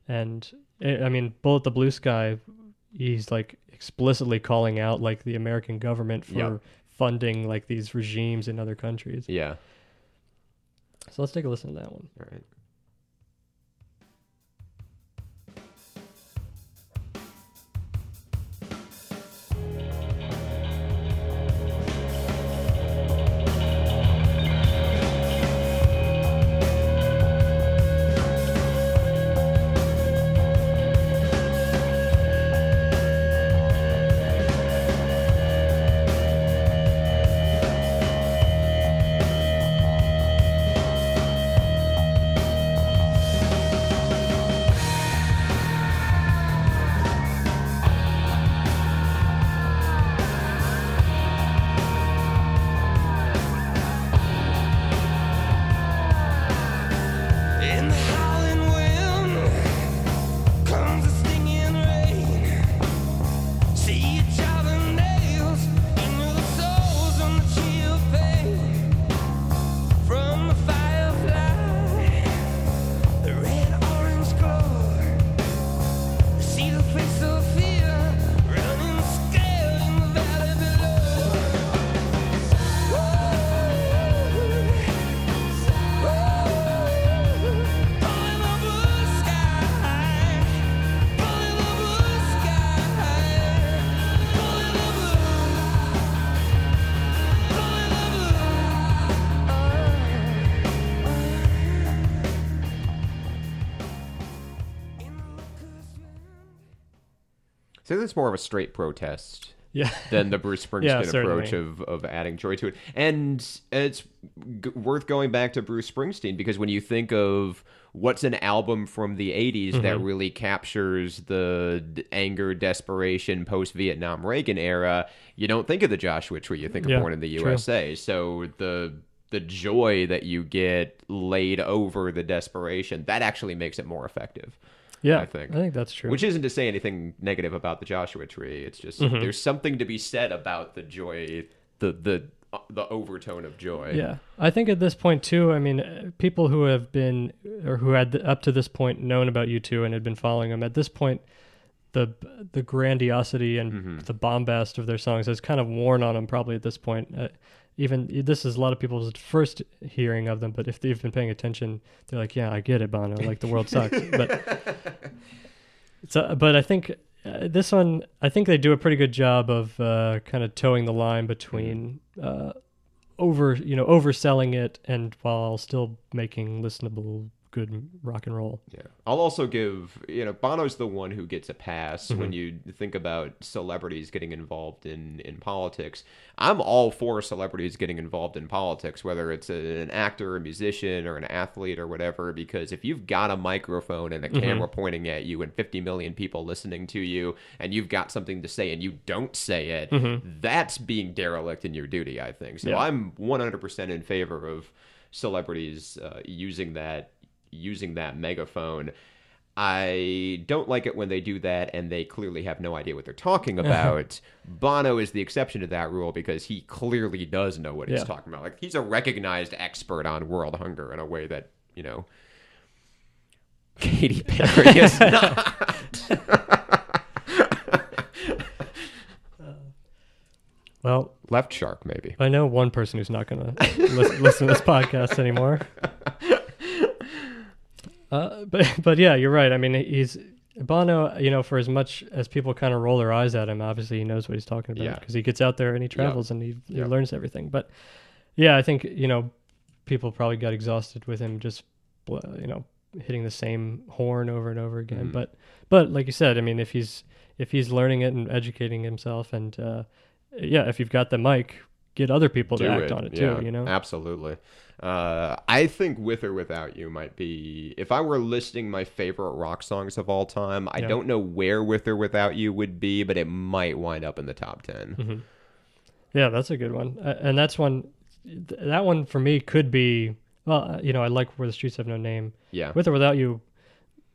and eh, I mean, Bullet the Blue Sky, he's like explicitly calling out like the American government for Yeah. funding like these regimes in other countries. yeah, So let's take a listen to that one. all right. So that's more of a straight protest Yeah. than the Bruce Springsteen Yeah, approach of, of adding joy to it. And it's g- worth going back to Bruce Springsteen because when you think of what's an album from the 80s that Mm-hmm. really captures the d- anger, desperation, post Vietnam Reagan era, you don't think of the Joshua Tree, you think of Yeah, Born in the true. USA. So the the joy that you get laid over the desperation, that actually makes it more effective. Yeah, I think. I think that's true. Which isn't to say anything negative about the Joshua Tree. It's just Mm-hmm. there's something to be said about the joy, the the the overtone of joy. Yeah, I think at this point too. I mean, people who have been or who had up to this point known about U2 and had been following them at this point, the the grandiosity and Mm-hmm. the bombast of their songs has kind of worn on them. Probably at this point, uh, even this is a lot of people's first hearing of them. But if they've been paying attention, they're like, "Yeah, I get it, Bono. Like the world sucks." but so, but I think uh, this one, I think they do a pretty good job of uh, kind of towing the line between uh, over, you know, overselling it and while still making listenable good rock and roll. Yeah. I'll also give, you know, Bono's the one who gets a pass Mm-hmm. when you think about celebrities getting involved in, in politics. I'm all for celebrities getting involved in politics, whether it's a, an actor, a musician, or an athlete or whatever, because if you've got a microphone and a Mm-hmm. camera pointing at you and 50 million people listening to you and you've got something to say and you don't say it, that's being derelict in your duty, I think. So Mm-hmm. Yeah. I'm 100% in favor of celebrities uh, using that using that megaphone. I don't like it when they do that and they clearly have no idea what they're talking about. Bono is the exception to that rule because he clearly does know what he's Yeah. talking about. Like he's a recognized expert on world hunger in a way that, you know, Katy Perry is not. Well, Left shark, maybe. I know one person who's not going to listen, listen to this podcast anymore. Uh, but but yeah, you're right. I mean, he's Bono. You know, for as much as people kind of roll their eyes at him, obviously he knows what he's talking about Yeah. because he gets out there and he travels and he, he Yeah. learns everything. But yeah, I think you know people probably got exhausted with him just you know hitting the same horn over and over again. Mm-hmm. But but like you said, I mean, if he's if he's learning it and educating himself, and uh, yeah, if you've got the mic, get other people to do act it. on it yeah, too. You know, absolutely. Uh, I think "With or Without You" might be. If I were listing my favorite rock songs of all time, I Yeah. don't know where "With or Without You" would be, but it might wind up in the top 10 Mm-hmm. Yeah, that's a good one, and that's one. th- That one for me could be well. uh, You know, I like where the streets have no name. Yeah, With or without you,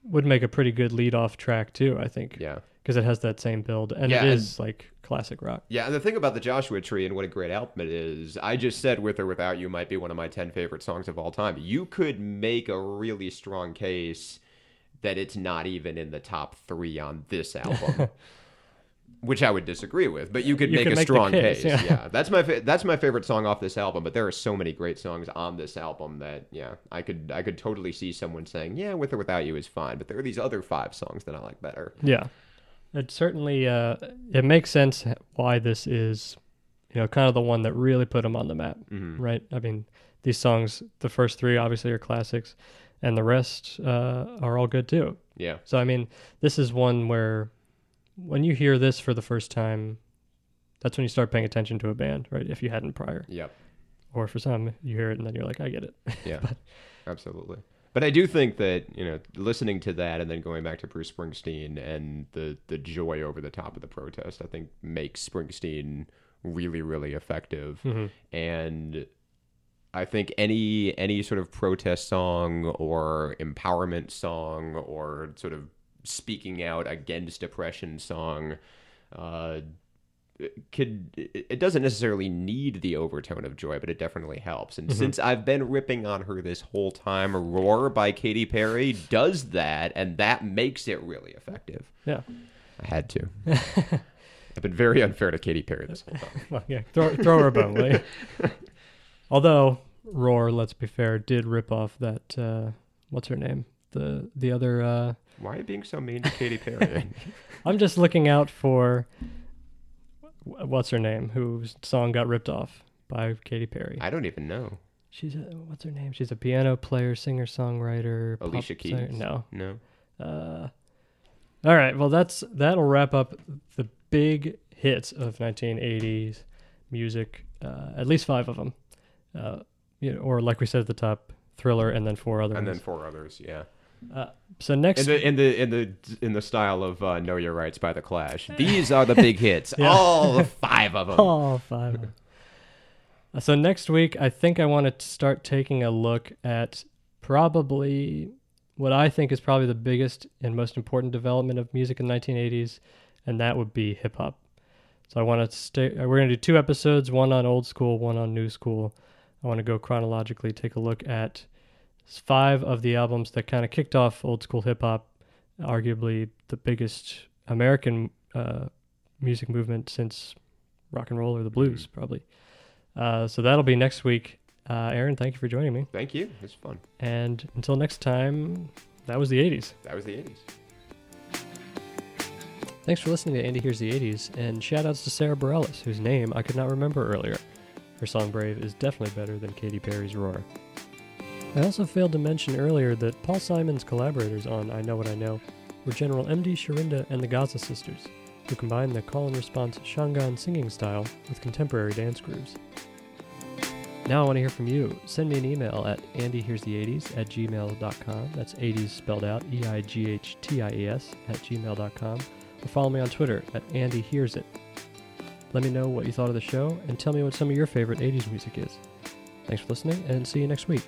would make a pretty good lead off track too. I think. yeah, Because it has that same build, and Yeah, it and- like classic rock. yeah. And the thing about the Joshua Tree and what a great album it is, I just said "With or Without You" might be one of my ten favorite songs of all time. You could make a really strong case that it's not even in the top three on this album. Which I would disagree with, but you could You make a make strong case, case. yeah. Yeah. that's my fa- that's my favorite song off this album. But there are so many great songs on this album that yeah, I could I could totally see someone saying yeah, with or without you is fine. But there are these other five songs that I like better. Yeah, it certainly uh, it makes sense why this is, you know, kind of the one that really put him on the map, Mm-hmm. right? I mean, these songs, the first three obviously are classics, and the rest uh, are all good too. Yeah, So I mean, this is one where when you hear this for the first time, that's when you start paying attention to a band, right? If you hadn't prior, yep, or for some, you hear it and then you're like, I get it. yeah, absolutely. But I do think that you know, listening to that and then going back to Bruce Springsteen and the the joy over the top of the protest, I think makes Springsteen really really effective. Mm-hmm. And I think any any sort of protest song or empowerment song or sort of speaking out against oppression song uh, could it doesn't necessarily need the overtone of joy, but it definitely helps. And since I've been ripping on her this whole time, "Roar" by Katy Perry does that, and that makes it really effective. yeah. I had to. I've been very unfair to Katy Perry this whole time. Well, yeah. Throw, throw her a bone, will? Although Roar, let's be fair, did rip off that. Uh, what's her name? The the other. Uh, Why are you being so mean to Katy Perry? I'm just looking out for. What's her name? Whose song got ripped off by Katy Perry? I don't even know. She's a, what's her name? She's a piano player, singer, songwriter. Alicia singer- Keys? No. No. Uh, all right. Well, that's that'll wrap up the big hits of 1980s music. Uh, at least five of them. Uh, you know, or like we said at the top, Thriller, and then four other And then four others, yeah. So next, In the in the in the in the style of uh, "Know Your Rights" by the Clash. These are the big hits. All five of them. all five. of them. Uh, So next week, I think I want to start taking a look at probably what I think is probably the biggest and most important development of music in the 1980s, and that would be hip hop. So I want to stay. uh, We're going to do two episodes, one on old school, one on new school. I want to go chronologically, take a look at five of the albums that kind of kicked off old school hip hop, arguably the biggest American uh, music movement since rock and roll or the blues, probably. Uh, so that'll be next week. Uh, Aaron, thank you for joining me. Thank you. It was fun. And until next time, that was the 80s. That was the 80s. Thanks for listening to Andy Hears the 80s, and shout outs to Sara Bareilles, whose name I could not remember earlier. Her song Brave is definitely better than Katy Perry's Roar. I also failed to mention earlier that Paul Simon's collaborators on I Know What I Know were General M.D. Shirinda and the Gaza Sisters, who combined the call and response Shangaan singing style with contemporary dance grooves. Now I want to hear from you. Send me an email at andyhearsThe80s at gmail.com. That's 80s spelled out, E I G H T I E S, at gmail.com. Or follow me on Twitter at Andy Hears It. Let me know what you thought of the show and tell me what some of your favorite 80s music is. Thanks for listening and see you next week.